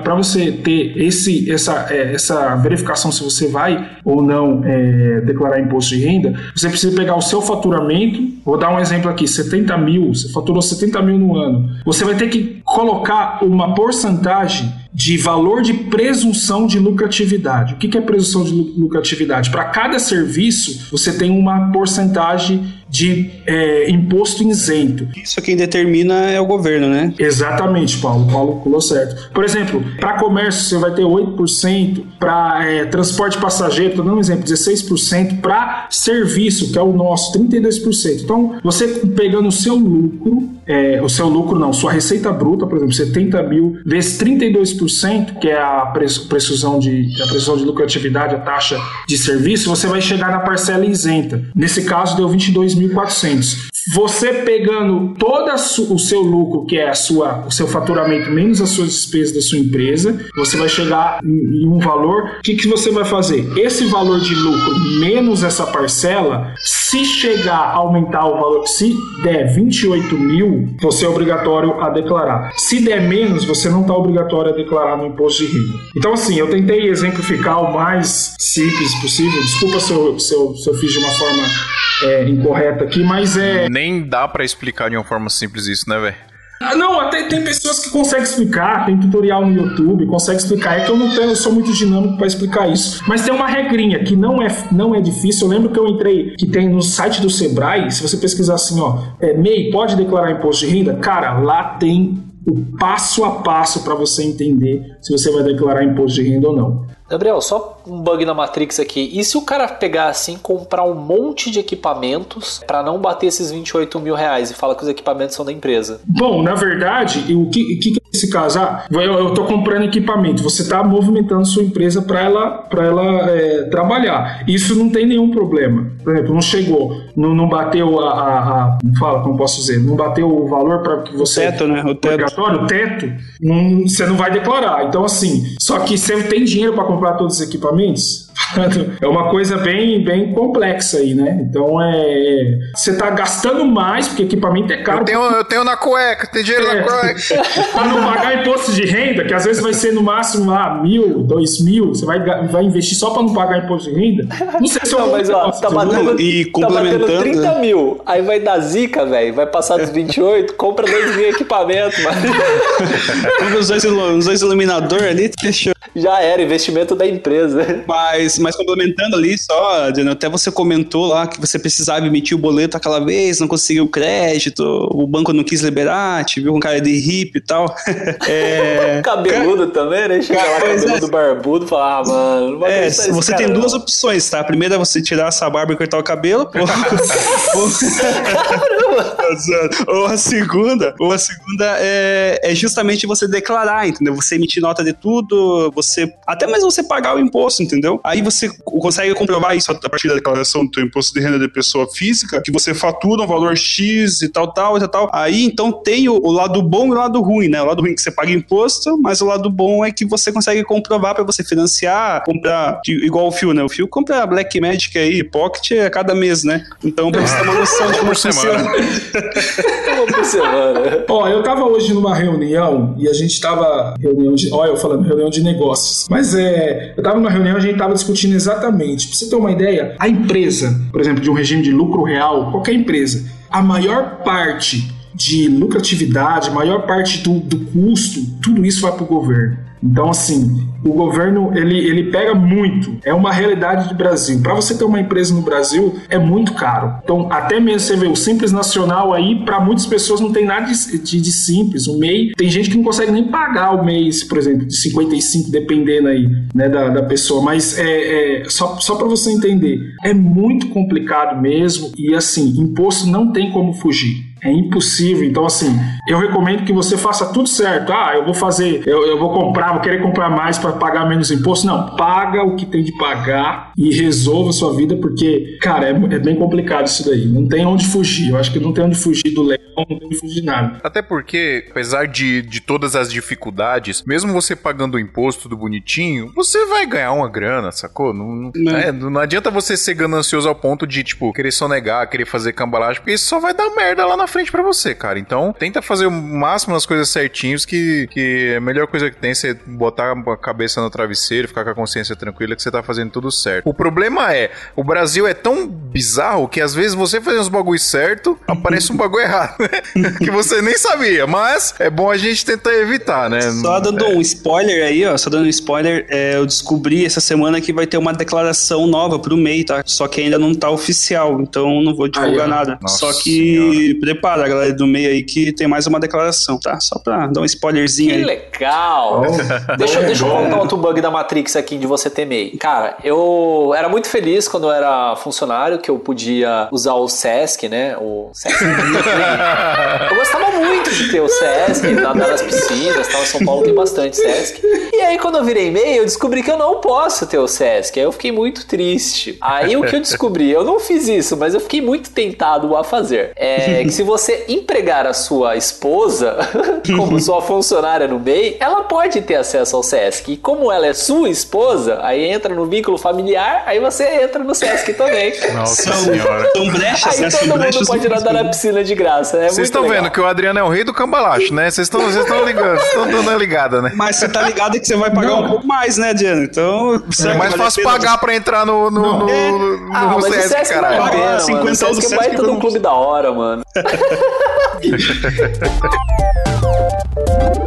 para você ter esse essa é, essa verificação se você vai ou não é, declarar imposto de renda, você precisa pegar o seu faturamento vou dar um exemplo aqui, 70 mil, você faturou 70 mil no ano, você vai ter que colocar uma porcentagem de valor de presunção de lucratividade. O que é presunção de lucratividade? Para cada serviço, você tem uma porcentagem de é, imposto isento. Isso quem determina é o governo, né? Exatamente, Paulo. Paulo falou certo. Por exemplo, para comércio você vai ter 8%, para é, transporte passageiro, estou dando um exemplo, 16%, para serviço, que é o nosso, 32%. Então, você pegando o seu lucro, é, o seu lucro não, sua receita bruta, por exemplo, 70 mil vezes 32%, que é a precisão de, a precisão de lucratividade, a taxa de serviço, você vai chegar na parcela isenta. Nesse caso, deu 22 2.400. Você pegando todo o seu lucro, que é a sua, o seu faturamento menos as suas despesas da sua empresa, você vai chegar em, um valor. O que, que você vai fazer? Esse valor de lucro menos essa parcela, se chegar a aumentar o valor, se der 28 mil, você é obrigatório a declarar. Se der menos, você não está obrigatório a declarar no imposto de renda. Então, assim, eu tentei exemplificar o mais simples possível. Desculpa se eu, se eu, se eu fiz de uma forma é, incorreta aqui, mas é. Nem dá para explicar de uma forma simples isso, né, velho? Ah, não, até tem pessoas que conseguem explicar, tem tutorial no YouTube, consegue explicar. É que eu não tenho, eu sou muito dinâmico para explicar isso. Mas tem uma regrinha que não é, não é difícil. Eu lembro que eu entrei, que tem no site do Sebrae, se você pesquisar assim, ó, é, MEI, pode declarar imposto de renda? Cara, lá tem o passo a passo para você entender se você vai declarar imposto de renda ou não. Gabriel, só um bug na Matrix aqui. E se o cara pegar assim, comprar um monte de equipamentos para não bater esses 28 mil reais e fala que os equipamentos são da empresa? Bom, na verdade, o que, que, que é esse caso? Ah, eu, eu tô comprando equipamento. Você está movimentando sua empresa para ela, pra ela é, trabalhar. Isso não tem nenhum problema. Por exemplo, não chegou, não, não bateu a, a, a Fala, como posso dizer? Não bateu o valor para que você. O teto, né? O teto. O teto, não, você não vai declarar. Então, assim, só que você tem dinheiro para comprar comprar todos os equipamentos? é uma coisa bem, bem complexa aí, né? Então é. Você tá gastando mais, porque equipamento é caro. Eu tenho, eu tenho na cueca, tem dinheiro É. na cueca. Pra não pagar imposto de renda, que às vezes vai ser no máximo lá mil, dois mil, você vai, vai investir só pra não pagar imposto de renda? Não sei se eu Não, vou mas ó, tá batendo, E tá batendo complementando, 30 né? mil. Aí vai dar zica, velho. Vai passar dos 28, compra dois mil equipamentos, mano. Compra os dois, ilu- os dois iluminadores ali, fechou. Já era, investimento da empresa. Mas, mas complementando ali só, Adriano, até você comentou lá que você precisava emitir o boleto aquela vez, não conseguiu crédito, o banco não quis liberar, te viu com cara de hippie e tal. É, Cabeludo também, né? Chega lá, Pois é. cabeludo barbudo, fala, ah, mano, não vou É, você tem não. duas opções, tá? A primeira é você tirar essa barba e cortar o cabelo. ou, ou a segunda, ou a segunda é, é justamente você declarar, entendeu? Você emitir nota de tudo, você até mesmo você pagar o imposto, entendeu? Aí você consegue comprovar isso a partir da declaração do teu imposto de renda de pessoa física, que você fatura um valor X e tal, tal, e tal, tal. Aí então tem o, o lado bom e o lado ruim, né? O lado ruim é que você paga imposto, mas o lado bom é que você consegue comprovar pra você financiar, comprar, de- igual o Fio, né? O Fio compra Black Magic aí, Pocket a cada mês, né? Então pra você ter uma noção de como Por semana. funciona. Uma por semana. Ó, eu tava hoje numa reunião e a gente tava. Reunião de. Olha, eu falando reunião de negócios. Mas é. Eu tava numa reunião e a gente tava discutindo exatamente. Pra você ter uma ideia, a empresa, por exemplo, de um regime de lucro real, qualquer empresa, a maior parte de lucratividade, maior parte do, do custo, tudo isso vai pro governo. Então, assim, o governo ele, ele pega muito. É uma realidade do Brasil. Para você ter uma empresa no Brasil é muito caro. Então, até mesmo você vê o Simples Nacional aí, para muitas pessoas não tem nada de, de, de simples. O MEI, tem gente que não consegue nem pagar o mês, por exemplo, de 55, dependendo aí né, da, da pessoa. Mas é, é só, só para você entender, é muito complicado mesmo. E assim, imposto não tem como fugir. É impossível. Então, assim, eu recomendo que você faça tudo certo. Ah, eu vou fazer, eu, eu vou comprar, vou querer comprar mais para pagar menos imposto. Não, paga o que tem de pagar e resolva a sua vida, porque, cara, é, é bem complicado isso daí. Não tem onde fugir. Eu acho que não tem onde fugir do leão, não tem onde fugir de nada. Até porque, apesar de, de todas as dificuldades, mesmo você pagando o imposto do bonitinho, você vai ganhar uma grana, sacou? Não, não, Não. é, não adianta você ser ganancioso ao ponto de, tipo, querer sonegar, querer fazer cambalagem, porque isso só vai dar merda lá na frente pra você, cara. Então, tenta fazer o máximo das coisas certinhos, que, que a melhor coisa que tem é você botar a cabeça no travesseiro, ficar com a consciência tranquila que você tá fazendo tudo certo. O problema é, o Brasil é tão bizarro que às vezes você fazer uns bagulho certo, aparece um bagulho errado, né? que você nem sabia, mas é bom a gente tentar evitar, né? Só dando um spoiler aí, ó, só dando um spoiler, é, eu descobri essa semana que vai ter uma declaração nova pro MEI, tá? Só que ainda não tá oficial, então não vou divulgar nada. Nossa Só que prepara, galera do MEI aí, que tem mais uma declaração, tá? Só pra dar um spoilerzinho Que aí. legal! deixa, deixa eu contar outro bug da Matrix aqui de você ter MEI. Cara, eu era muito feliz quando eu era funcionário, que eu podia usar o Sesc, né? O Sesc. eu gostava muito de ter o Sesc, nadar nas piscinas, tal. São Paulo tem bastante Sesc. E aí, quando eu virei MEI, eu descobri que eu não posso ter o Sesc. Aí eu fiquei muito triste. Aí o que eu descobri? Eu não fiz isso, mas eu fiquei muito tentado a fazer. É que se você empregar a sua esposa como sua funcionária no MEI, ela pode ter acesso ao Sesc. E como ela é sua esposa, aí entra no vínculo familiar, aí você entra no Sesc também. Nossa senhora. são brechas, Aí né? Todo mundo pode nadar na piscina de graça. É Vocês estão vendo que o Adriano é o rei do cambalacho, né? Vocês estão vocês estão ligando, vocês estão dando a ligada, né? Mas você tá ligado que você vai pagar um pouco mais, né, Diana? Então, É mais fácil pagar pra entrar no, no, no, É. no, Ah, no Sesc, Sesc caralho. mano. 50 O do Sesc é Sesc baita de um não- clube da hora, mano.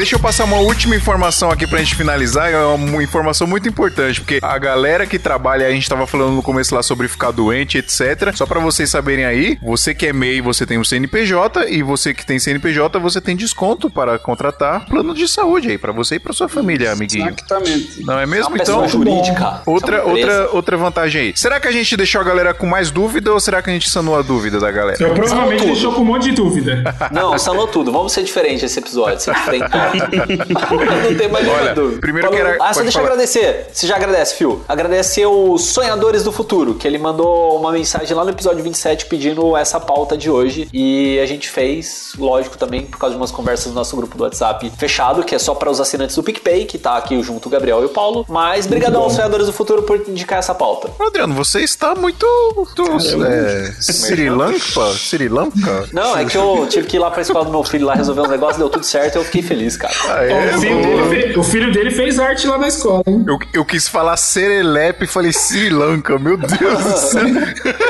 Deixa eu passar uma última informação aqui pra gente finalizar, é uma informação muito importante, porque a galera que trabalha, a gente tava falando no começo lá sobre ficar doente, etc. Só pra vocês saberem aí, você que é MEI, você tem um CNPJ, e você que tem CNPJ, você tem desconto para contratar plano de saúde aí, pra você e pra sua família, amiguinho. Exatamente. Não é É mesmo? uma pessoa Então, jurídica. outra, É empresa. outra, outra vantagem aí. Será que a gente deixou a galera com mais dúvida ou será que a gente sanou a dúvida da galera? Eu provavelmente deixou com um monte de dúvida. Não, sanou tudo. Vamos ser diferentes esse episódio. Ser diferentão. não tem mais Olha, dúvida. primeiro eu Falou- quero- Ah, só pode deixa eu agradecer. Você já agradece, Phil. Agradecer os Sonhadores do Futuro, que ele mandou uma mensagem lá no episódio 27 pedindo essa pauta de hoje. E a gente fez, lógico, também por causa de umas conversas no nosso grupo do WhatsApp fechado, que é só para os assinantes do PicPay, que tá aqui junto o Gabriel e o Paulo. Mas brigadão aos Sonhadores do Futuro por indicar essa pauta. Adriano, você está muito. muito é, Sri Lanka? Sri Lanka? Não, é que eu tive que ir lá pra escola do meu filho lá resolver uns negócios, deu tudo certo e eu fiquei feliz, cara. Aê, o, filho dele fez, o filho dele fez arte lá na escola, hein? Eu, eu quis falar serelepe e falei Sri Lanka, meu Deus do céu.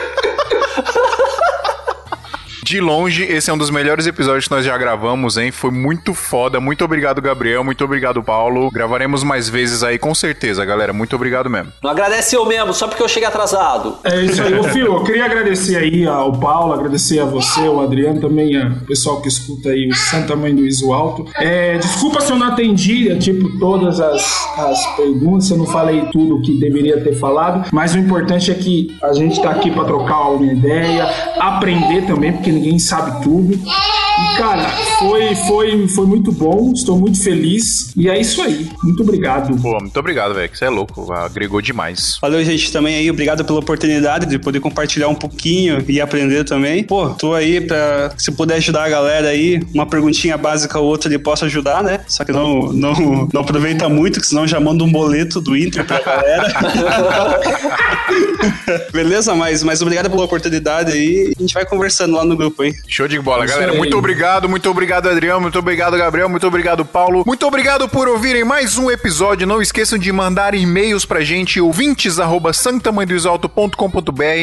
De longe, esse é um dos melhores episódios que nós já gravamos, hein? Foi muito foda. Muito obrigado, Gabriel. Muito obrigado, Paulo. Gravaremos mais vezes aí, com certeza, galera. Muito obrigado mesmo. Não agradece eu mesmo, só porque eu cheguei atrasado. É isso aí, ô Fio, eu queria agradecer aí ao Paulo, agradecer a você, o Adriano, também ao pessoal que escuta aí o Santa Mãe do Iso Alto. É, desculpa se eu não atendi, é, tipo, todas as, as perguntas, eu não falei tudo que deveria ter falado, mas o importante é que a gente tá aqui pra trocar uma ideia, aprender também, porque ninguém sabe tudo. E, cara, foi, foi, foi muito bom, estou muito feliz, e é isso aí. Muito obrigado. Pô, muito obrigado, velho. que Você é louco. Agregou demais. Valeu, gente, também aí. Obrigado pela oportunidade de poder compartilhar um pouquinho e aprender também. Pô, tô aí pra, se puder ajudar a galera aí, uma perguntinha básica ou outra ele possa ajudar, né? Só que não, não, não aproveita muito, que senão já manda um boleto do Inter pra galera. Beleza? Mas, mas obrigado pela oportunidade aí. A gente vai conversando lá no grupo, hein? Show de bola, Isso galera. aí. Muito obrigado, muito obrigado, Adriano. Muito obrigado, Gabriel. Muito obrigado, Paulo. Muito obrigado por ouvirem mais um episódio. Não esqueçam de mandar e-mails pra gente, ouvintes arroba.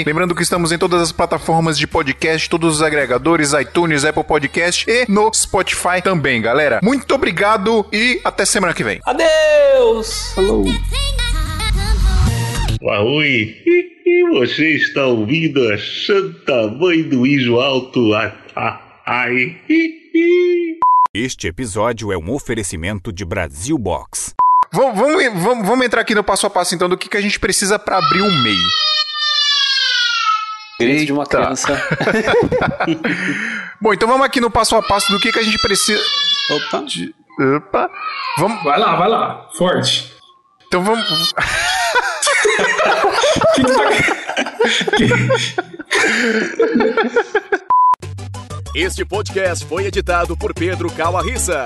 Lembrando que estamos em todas as plataformas de podcast, todos os agregadores, iTunes, Apple Podcast e no Spotify também, galera. Muito obrigado e até semana que vem. Adeus! Oi, e você está ouvindo a Santa Mãe do Iso Alto? Ai, hi, hi. Este episódio é um oferecimento de Brasil Box. Vamos, vamos, vamos, vamos entrar aqui no passo a passo então do que, que a gente precisa pra abrir o MEI. Grito de uma criança. Bom, então vamos aqui no passo a passo do que, que a gente precisa. Opa. de- Opa! Vamos. Vai lá, vai lá, forte. Então vamos. Que que tá- Este podcast foi editado por Pedro Calarissa.